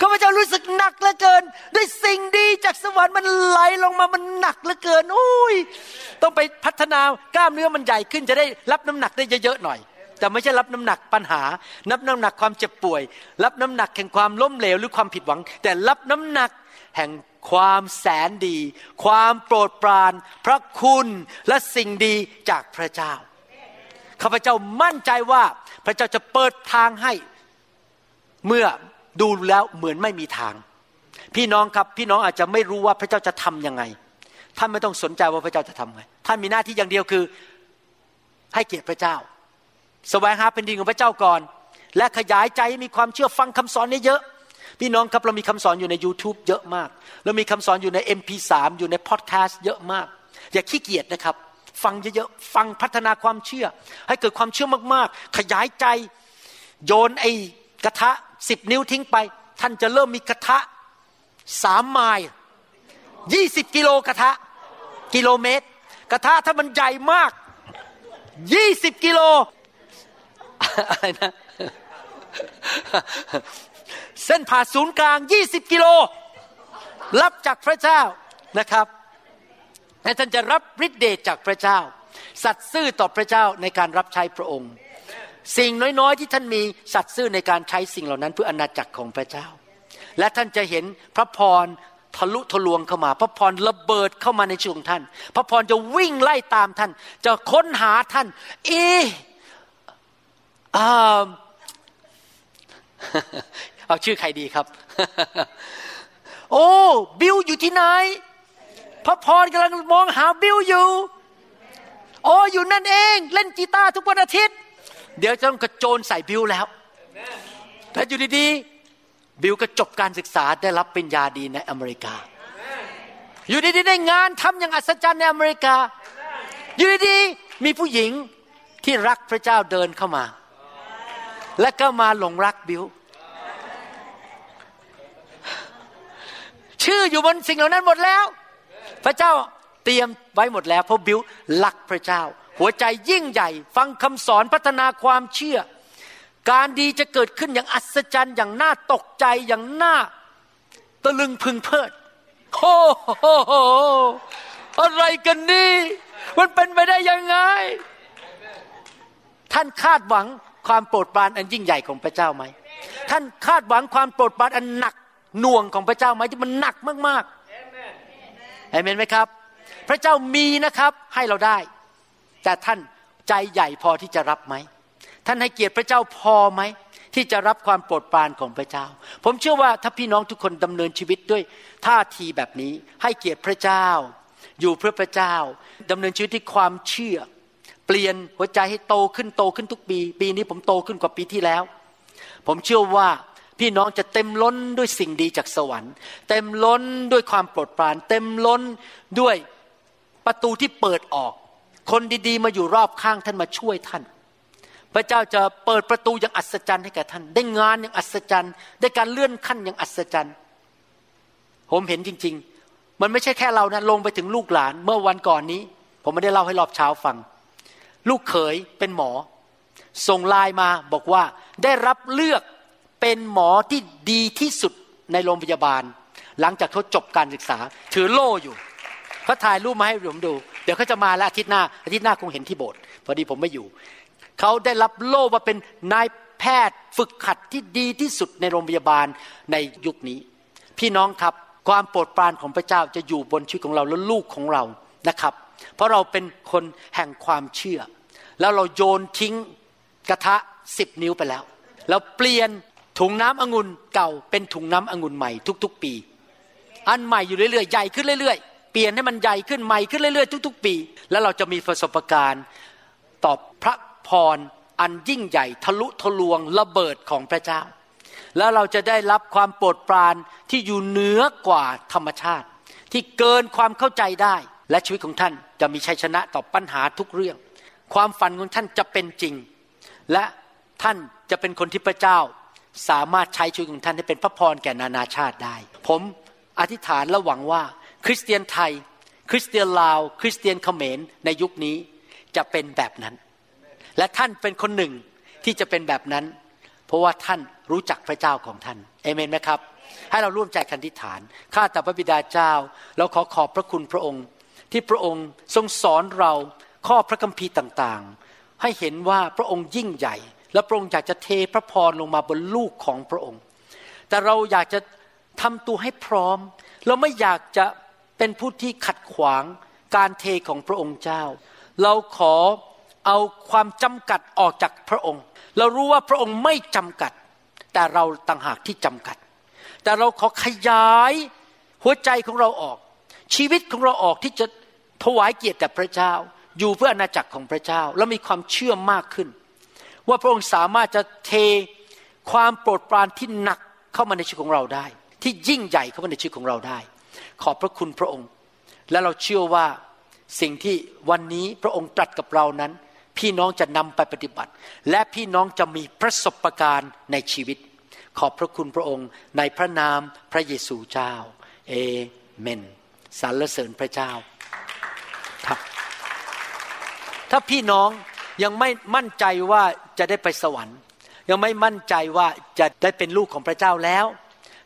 ข้าพเจ้ารู้สึกหนักเหลือเกิน ด้วยสิ่งดีจากสวรรค์มันไหลลงมามันหนักเหลือเกินโอ้ยต้องไปพัฒนากล้ามเนื้อมันใหญ่ขึ้นจะได้รับน้ำหนักได้เยอะๆหน่อย แต่ไม่ใช่รับน้ำหนักปัญหา นับน้ำหนักความเจ็บป่วย รับน้ำหนักแห่งความล้มเหลวหรือความผิดหวัง แต่รับน้ำหนักแห่งความแสนดี ความโปรดปราน พระคุณและสิ่งดีจากพระเจ้าข้าพเจ้ามั่นใจว่าพระเจ้าจะเปิดทางให้ เมื่อดูแล้วเหมือนไม่มีทาง พี่น้องครับพี่น้องอาจจะไม่รู้ว่าพระเจ้าจะทํำยังไง ท่านไม่ต้องสนใจว่าพระเจ้าจะทำไงท่านมีหน้าที่อย่างเดียวคือ ให้เกียรติพระเจ้า แสวงหาเป็นดินของพระเจ้าก่อน และขยายใจให้มีความเชื่อฟังคำสอนนี้เยอะพี่น้องครับเรามีคำสอนอยู่ใน YouTube เยอะมาก เรามีคำสอนอยู่ใน MP3 อยู่ในพอดแคสต์เยอะมาก อย่าขี้เกียจนะครับ ฟังเยอะๆฟังพัฒนาความเชื่อ ให้เกิดความเชื่อมากๆ ขยายใจโยนไอ้กระทะสิบนิ้วทิ้งไป ท่านจะเริ่มมีกระทะสามไมล์ยี่สิบกิโลกระทะ กิโลเมตร กระทะถ้ามันใหญ่มากยี่สิบกิโล อะไรนะ เส้นผ่าศูนย์กลางยี่สิบกิโล รับจากพระเจ้านะครับและท่านจะรับฤทธิเดชจากพระเจ้า สัตย์ซื่อต่อพระเจ้าในการรับใช้พระองค์ สิ่งน้อยๆ ที่ท่านมีสัตย์ซื่อในการใช้สิ่งเหล่านั้นเพื่ออนาจักรของพระเจ้า และท่านจะเห็นพระพรทะลุทะลวงเข้ามา พระพรระเบิดเข้ามาในชีวิตของท่าน พระพรจะวิ่งไล่ตามท่าน จะค้นหาท่าน เออ เอาชื่อใครดีครับ โอ้ บิวอยู่ที่ไหน พระพรกำลังมองหาบิวอยู่โอ้อยู่นั่นเอง เล่นกีตาร์ทุกวันอาทิตย์ เดี๋ยวจะต้องกระโจนใส่บิวแล้วแต่อยู่ดีๆบิวก็จบการศึกษาได้รับปริญญาดีในอเมริกา อยู่ดีๆได้งานทำอย่างอัศจรรย์ในอเมริกา อยู่ดีๆมีผู้หญิงที่รักพระเจ้าเดินเข้ามา และก็มาหลงรักบิวชื่ออยู่บนสิ่งเหล่านั้นหมดแล้ว พระเจ้าเตรียมไว้หมดแล้วเพราะบิวรักพระเจ้า หัวใจยิ่งใหญ่ ฟังคำสอนพัฒนาความเชื่อ การดีจะเกิดขึ้นอย่างอัศจรรย์ อย่างน่าตกใจอย่างน่าตะลึงพึงเพลิดโอ้โหอะไรกันนี่ มันเป็นไปได้ยังไง ท่านคาดหวัง ความโปรดปรานอันยิ่งใหญ่ของพระเจ้าไหม ท่านคาดหวังความโปรดปรานอันหนักหน่วงของพระเจ้าไหมที่มันหนักมากๆเอเมนไหมครับ พระเจ้ามีนะครับให้เราได้ แต่ท่านใจใหญ่พอที่จะรับไหม ท่านให้เกียรติพระเจ้าพอไหมที่จะรับความโปรดปรานของพระเจ้า ผมเชื่อว่าถ้าพี่น้องทุกคนดำเนินชีวิตด้วยท่าทีแบบนี้ให้เกียรติพระเจ้า อยู่เพื่อพระเจ้าดำเนินชีวิตที่ความเชื่อ เปลี่ยนหัวใจให้โตขึ้นโตขึ้นทุกปี ปีนี้ผมโตขึ้นกว่าปีที่แล้ว ผมเชื่อว่าพี่น้องจะเต็มล้นด้วยสิ่งดีจากสวรรค์ เต็มล้นด้วยความโปรดปราน เต็มล้นด้วยประตูที่เปิดออก คนดีๆ มาอยู่รอบข้างท่านมาช่วยท่าน พระเจ้าจะเปิดประตูอย่างอัศจรรย์ให้แก่ท่าน ได้งานอย่างอัศจรรย์ ได้การเลื่อนขั้นอย่างอัศจรรย์ ผมเห็นจริง ๆ มันไม่ใช่แค่เรานะลงไปถึงลูกหลานเมื่อวันก่อนนี้ ผมไม่ได้เล่าให้รอบเช้าฟัง ลูกเขยเป็นหมอ ส่งไลน์มาบอกว่าได้รับเลือกเป็นหมอที่ดีที่สุดในโรงพยาบาล หลังจากเขาจบการศึกษา ถือโล่อยู่เขาถ่ายรูปมาให้ผมดู เดี๋ยวเขาจะมาแล้วอาทิตย์หน้า อาทิตย์หน้าคงเห็นที่โบสถ์พอดีผมไม่อยู่เขาได้รับโล่ว่าเป็นนายแพทย์ฝึกขัดที่ดีที่สุดในโรงพยาบาลในยุคนี้ พี่น้องครับความโปรดปรานของพระเจ้าจะอยู่บนชีวิตของเราและลูกของเรานะครับ เพราะเราเป็นคนแห่งความเชื่อ แล้วเราโยนทิ้งกระทะสิบนิ้วไปแล้วแล้วเปลี่ยนถุงน้ำองุ่นเก่าเป็นถุงน้ำองุ่นใหม่ทุก ๆ ปี อันใหม่อยู่เรื่อยๆใหญ่ขึ้นเรื่อยๆ เปลี่ยนให้มันใหญ่ขึ้นใหม่ขึ้นเรื่อยๆทุก ๆ ปี แล้วเราจะมีประสบการณ์ต่อพระพรอันยิ่งใหญ่ทะลุทะลวงระเบิดของพระเจ้า แล้วเราจะได้รับความโปรดปรานที่อยู่เหนือกว่าธรรมชาติ ที่เกินความเข้าใจได้ และชีวิตของท่านจะมีชัยชนะต่อปัญหาทุกเรื่อง ความฝันของท่านจะเป็นจริง และท่านจะเป็นคนที่พระเจ้า สามารถใช้ชีวิตของท่านให้เป็นพระพรแก่นานาชาติได้ ผมอธิษฐานและหวังว่า คริสเตียนไทย คริสเตียนลาว คริสเตียนเขมรในยุคนี้จะเป็นแบบนั้น และท่านเป็นคนหนึ่งที่จะเป็นแบบนั้น เพราะว่าท่านรู้จักพระเจ้าของท่านเอเมนไหมครับให้เราร่วมใจกันทิฏฐาน ข้าแต่พระบิดาเจ้า เราขอขอบพระคุณพระองค์ ที่พระองค์ทรงสอนเราข้อพระคัมภีร์ต่างๆ ให้เห็นว่าพระองค์ยิ่งใหญ่ และพระองค์อยากจะเทพระพรลงมาบนลูกของพระองค์ แต่เราอยากจะทำตัวให้พร้อม เราไม่อยากจะเป็นผู้ที่ขัดขวางการเทของพระองค์เจ้า เราขอเอาความจำกัดออกจากพระองค์ เรารู้ว่าพระองค์ไม่จำกัด แต่เราต่างหากที่จำกัด แต่เราขอขยายหัวใจของเราออก ชีวิตของเราออกที่จะ ถวายเกียรติแด่พระเจ้า อยู่เพื่ออาณาจักรของพระเจ้า แล้วมีความเชื่อมากขึ้น ว่าพระองค์สามารถจะเทความโปรดปรานที่หนักเข้ามาในชีวิตของเราได้ ที่ยิ่งใหญ่เข้ามาในชีวิตของเราได้ ขอบพระคุณพระองค์ และเราเชื่อว่าสิ่งที่วันนี้พระองค์ตรัสกับเรานั้น พี่น้องจะนำไปปฏิบัติ และพี่น้องจะมีประสบการณ์ในชีวิต ขอบพระคุณพระองค์ในพระนามพระเยซูเจ้าเอเมนสรรเสริญพระเจ้า ถ้าพี่น้องยังไม่มั่นใจว่าจะได้ไปสวรรค์ ยังไม่มั่นใจว่าจะได้เป็นลูกของพระเจ้าแล้ว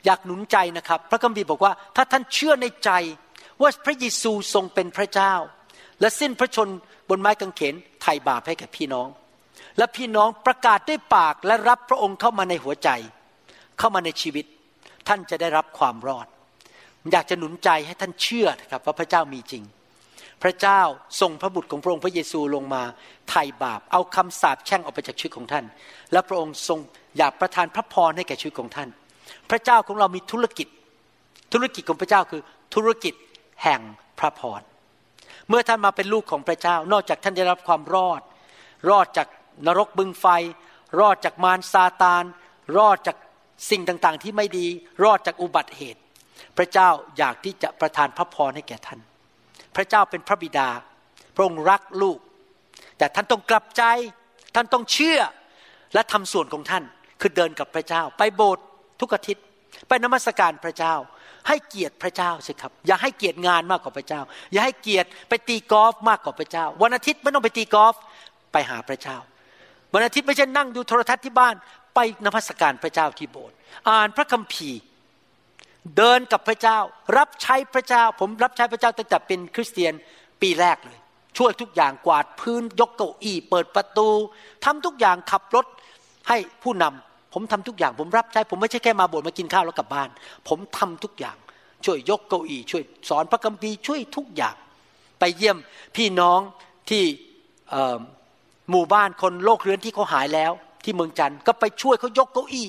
อยากหนุนใจนะครับ พระคัมภีร์บอกว่า ถ้าท่านเชื่อในใจว่าพระเยซูทรงเป็นพระเจ้า และสิ้นพระชนบนไม้กางเขนไถ่บาปให้กับพี่น้อง และพี่น้องประกาศด้วยปากและรับพระองค์เข้ามาในหัวใจ เข้ามาในชีวิต ท่านจะได้รับความรอด อยากจะหนุนใจให้ท่านเชื่อครับว่าพระเจ้ามีจริง พระเจ้าส่งพระบุตรของพระองค์พระเยซูลงมาไถ่บาป เอาคำสาปแช่งออกไปจากชีวิตของท่าน และพระองค์ทรงอยากประทานพระพรให้แก่ชีวิตของท่าน พระเจ้าของเรามีธุรกิจ ธุรกิจของพระเจ้าคือธุรกิจแห่งพระพร เมื่อท่านมาเป็นลูกของพระเจ้า นอกจากท่านได้รับความรอด รอดจากนรกบึงไฟ รอดจากมารซาตาน รอดจากสิ่งต่างๆ ที่ไม่ดี รอดจากอุบัติเหตุ พระเจ้าอยากที่จะประทานพระพรให้แก่ท่าน พระเจ้าเป็นพระบิดา พระองค์รักลูก แต่ท่านต้องกลับใจ ท่านต้องเชื่อและทำส่วนของท่าน คือเดินกับพระเจ้า ไปโบสถ์ทุกอาทิตย์ ไปนมัสการพระเจ้า ให้เกียรติพระเจ้าสิครับ อย่าให้เกียรติงานมากกว่าพระเจ้า อย่าให้เกียรติไปตีกอล์ฟมากกว่าพระเจ้า วันอาทิตย์ไม่ต้องไปตีกอล์ฟไปหาพระเจ้า วันอาทิตย์ไม่ใช่นั่งดูโทรทัศน์ที่บ้าน ไปนมัสการพระเจ้าที่โบสถ์อ่านพระคัมภีร์ เดินกับพระเจ้า รับใช้พระเจ้า ผมรับใช้พระเจ้าตั้งแต่เป็นคริสเตียนปีแรกเลย ช่วยทุกอย่างกวาดพื้นยกเก้าอี้เปิดประตูทำทุกอย่างขับรถให้ผู้นำผมทำทุกอย่าง ผมรับใช้ ผมไม่ใช่แค่มาโบสถ์มากินข้าวแล้วกลับบ้าน ผมทำทุกอย่าง ช่วยยกเก้าอี้ช่วยสอนพระคัมภีร์ช่วยทุกอย่าง ไปเยี่ยมพี่น้องที่หมู่บ้านคนโรคเรื้อนที่เขาหายแล้ว ที่เมืองจันทร์ก็ไปช่วยเขายกเก้าอี้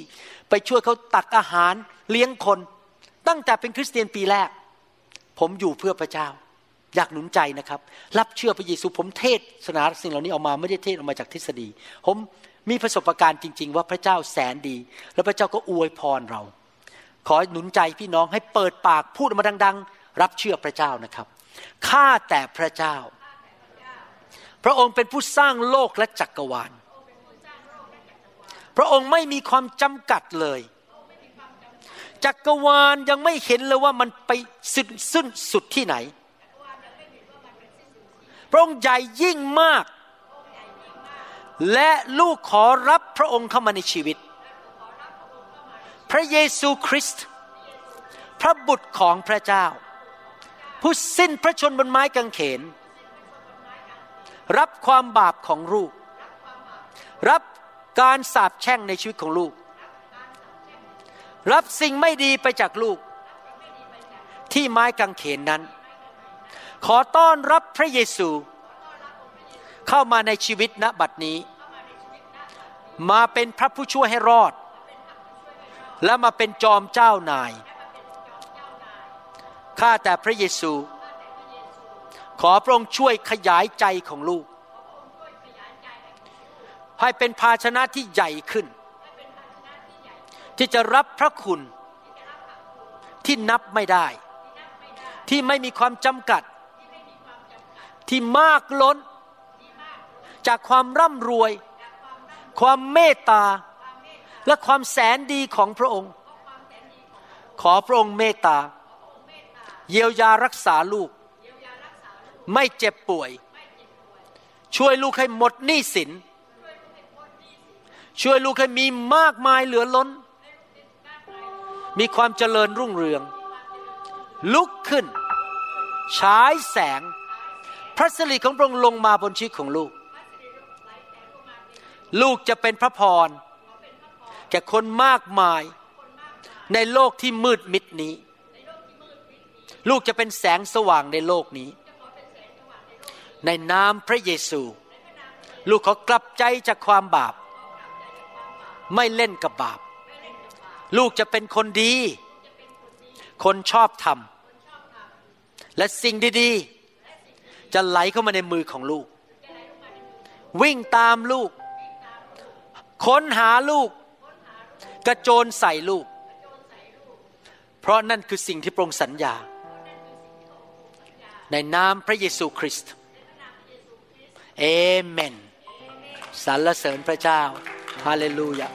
ไปช่วยเขาตักอาหารเลี้ยงคน ตั้งแต่เป็นคริสเตียนปีแรก ผมอยู่เพื่อพระเจ้า อยากหนุนใจนะครับ รับเชื่อพระเยซูผมเทศสนาสิ่งเหล่านี้ออกมาไม่ได้เทศออกมาจากทฤษฎี ผมมีประสบการณ์จริง ๆ ว่าพระเจ้าแสนดี แล้วพระเจ้าก็อวยพรเรา ขอหนุนใจพี่น้องให้เปิดปากพูดออกมาดัง ๆ รับเชื่อพระเจ้านะครับข้าแต่พระเจ้า พระองค์เป็นผู้สร้างโลกและจักรวาล พระองค์ไม่มีความจำกัดเลย จักรวาลยังไม่เห็นเลยว่ามันไปสิ้นสุดสุดที่ไหน พระองค์ใหญ่ยิ่งมาก และลูกขอรับพระองค์เข้ามาในชีวิต พระเยซูคริสต์พระบุตรของพระเจ้า ผู้สิ้นพระชนบนไม้กางเขน รับความบาปของลูก รับการสาปแช่งในชีวิตของลูก รับสิ่งไม่ดีไปจากลูก ที่ไม้กางเขนนั้น ขอต้อนรับพระเยซู เข้ามาในชีวิตณบัดนี้ มาเป็นพระผู้ช่วยให้รอด และมาเป็นจอมเจ้านายข้าแต่พระเยซู ขอพระองค์ช่วยขยายใจของลูก ให้เป็นภาชนะที่ใหญ่ขึ้น ที่จะรับพระคุณที่นับไม่ได้ ที่ไม่มีความจำกัด ที่มากล้น จากความร่ำรวย ความเมตตา และความแสนดีของพระองค์ ขอพระองค์เมตตา เยียวยารักษาลูก ไม่เจ็บป่วย ช่วยลูกให้หมดหนี้สิน ช่วยลูกให้มีมากมายเหลือล้น มีความเจริญรุ่งเรือง ลุกขึ้นฉายแสง พระสิริของพระองค์ลงมาบนชีวิตของลูก ลูกจะเป็นพระพร แก่คนมากมายในโลกที่มืดมิดนี้ ลูกจะเป็นแสงสว่างในโลกนี้ ในนามพระเยซู ลูกขอกลับใจจากความบาป ไม่เล่นกับบาป ลูกจะเป็นคนดี คนชอบธรรมและสิ่งดีๆ จะไหลเข้ามาในมือของลูก วิ่งตามลูก ค้นหาลูก กระโจนใส่ลูก เพราะนั่นคือสิ่งที่พระองค์สัญญา ในนามพระเยซูคริสต์เอเมนสรรเสริญพระเจ้า ฮาเลลูยา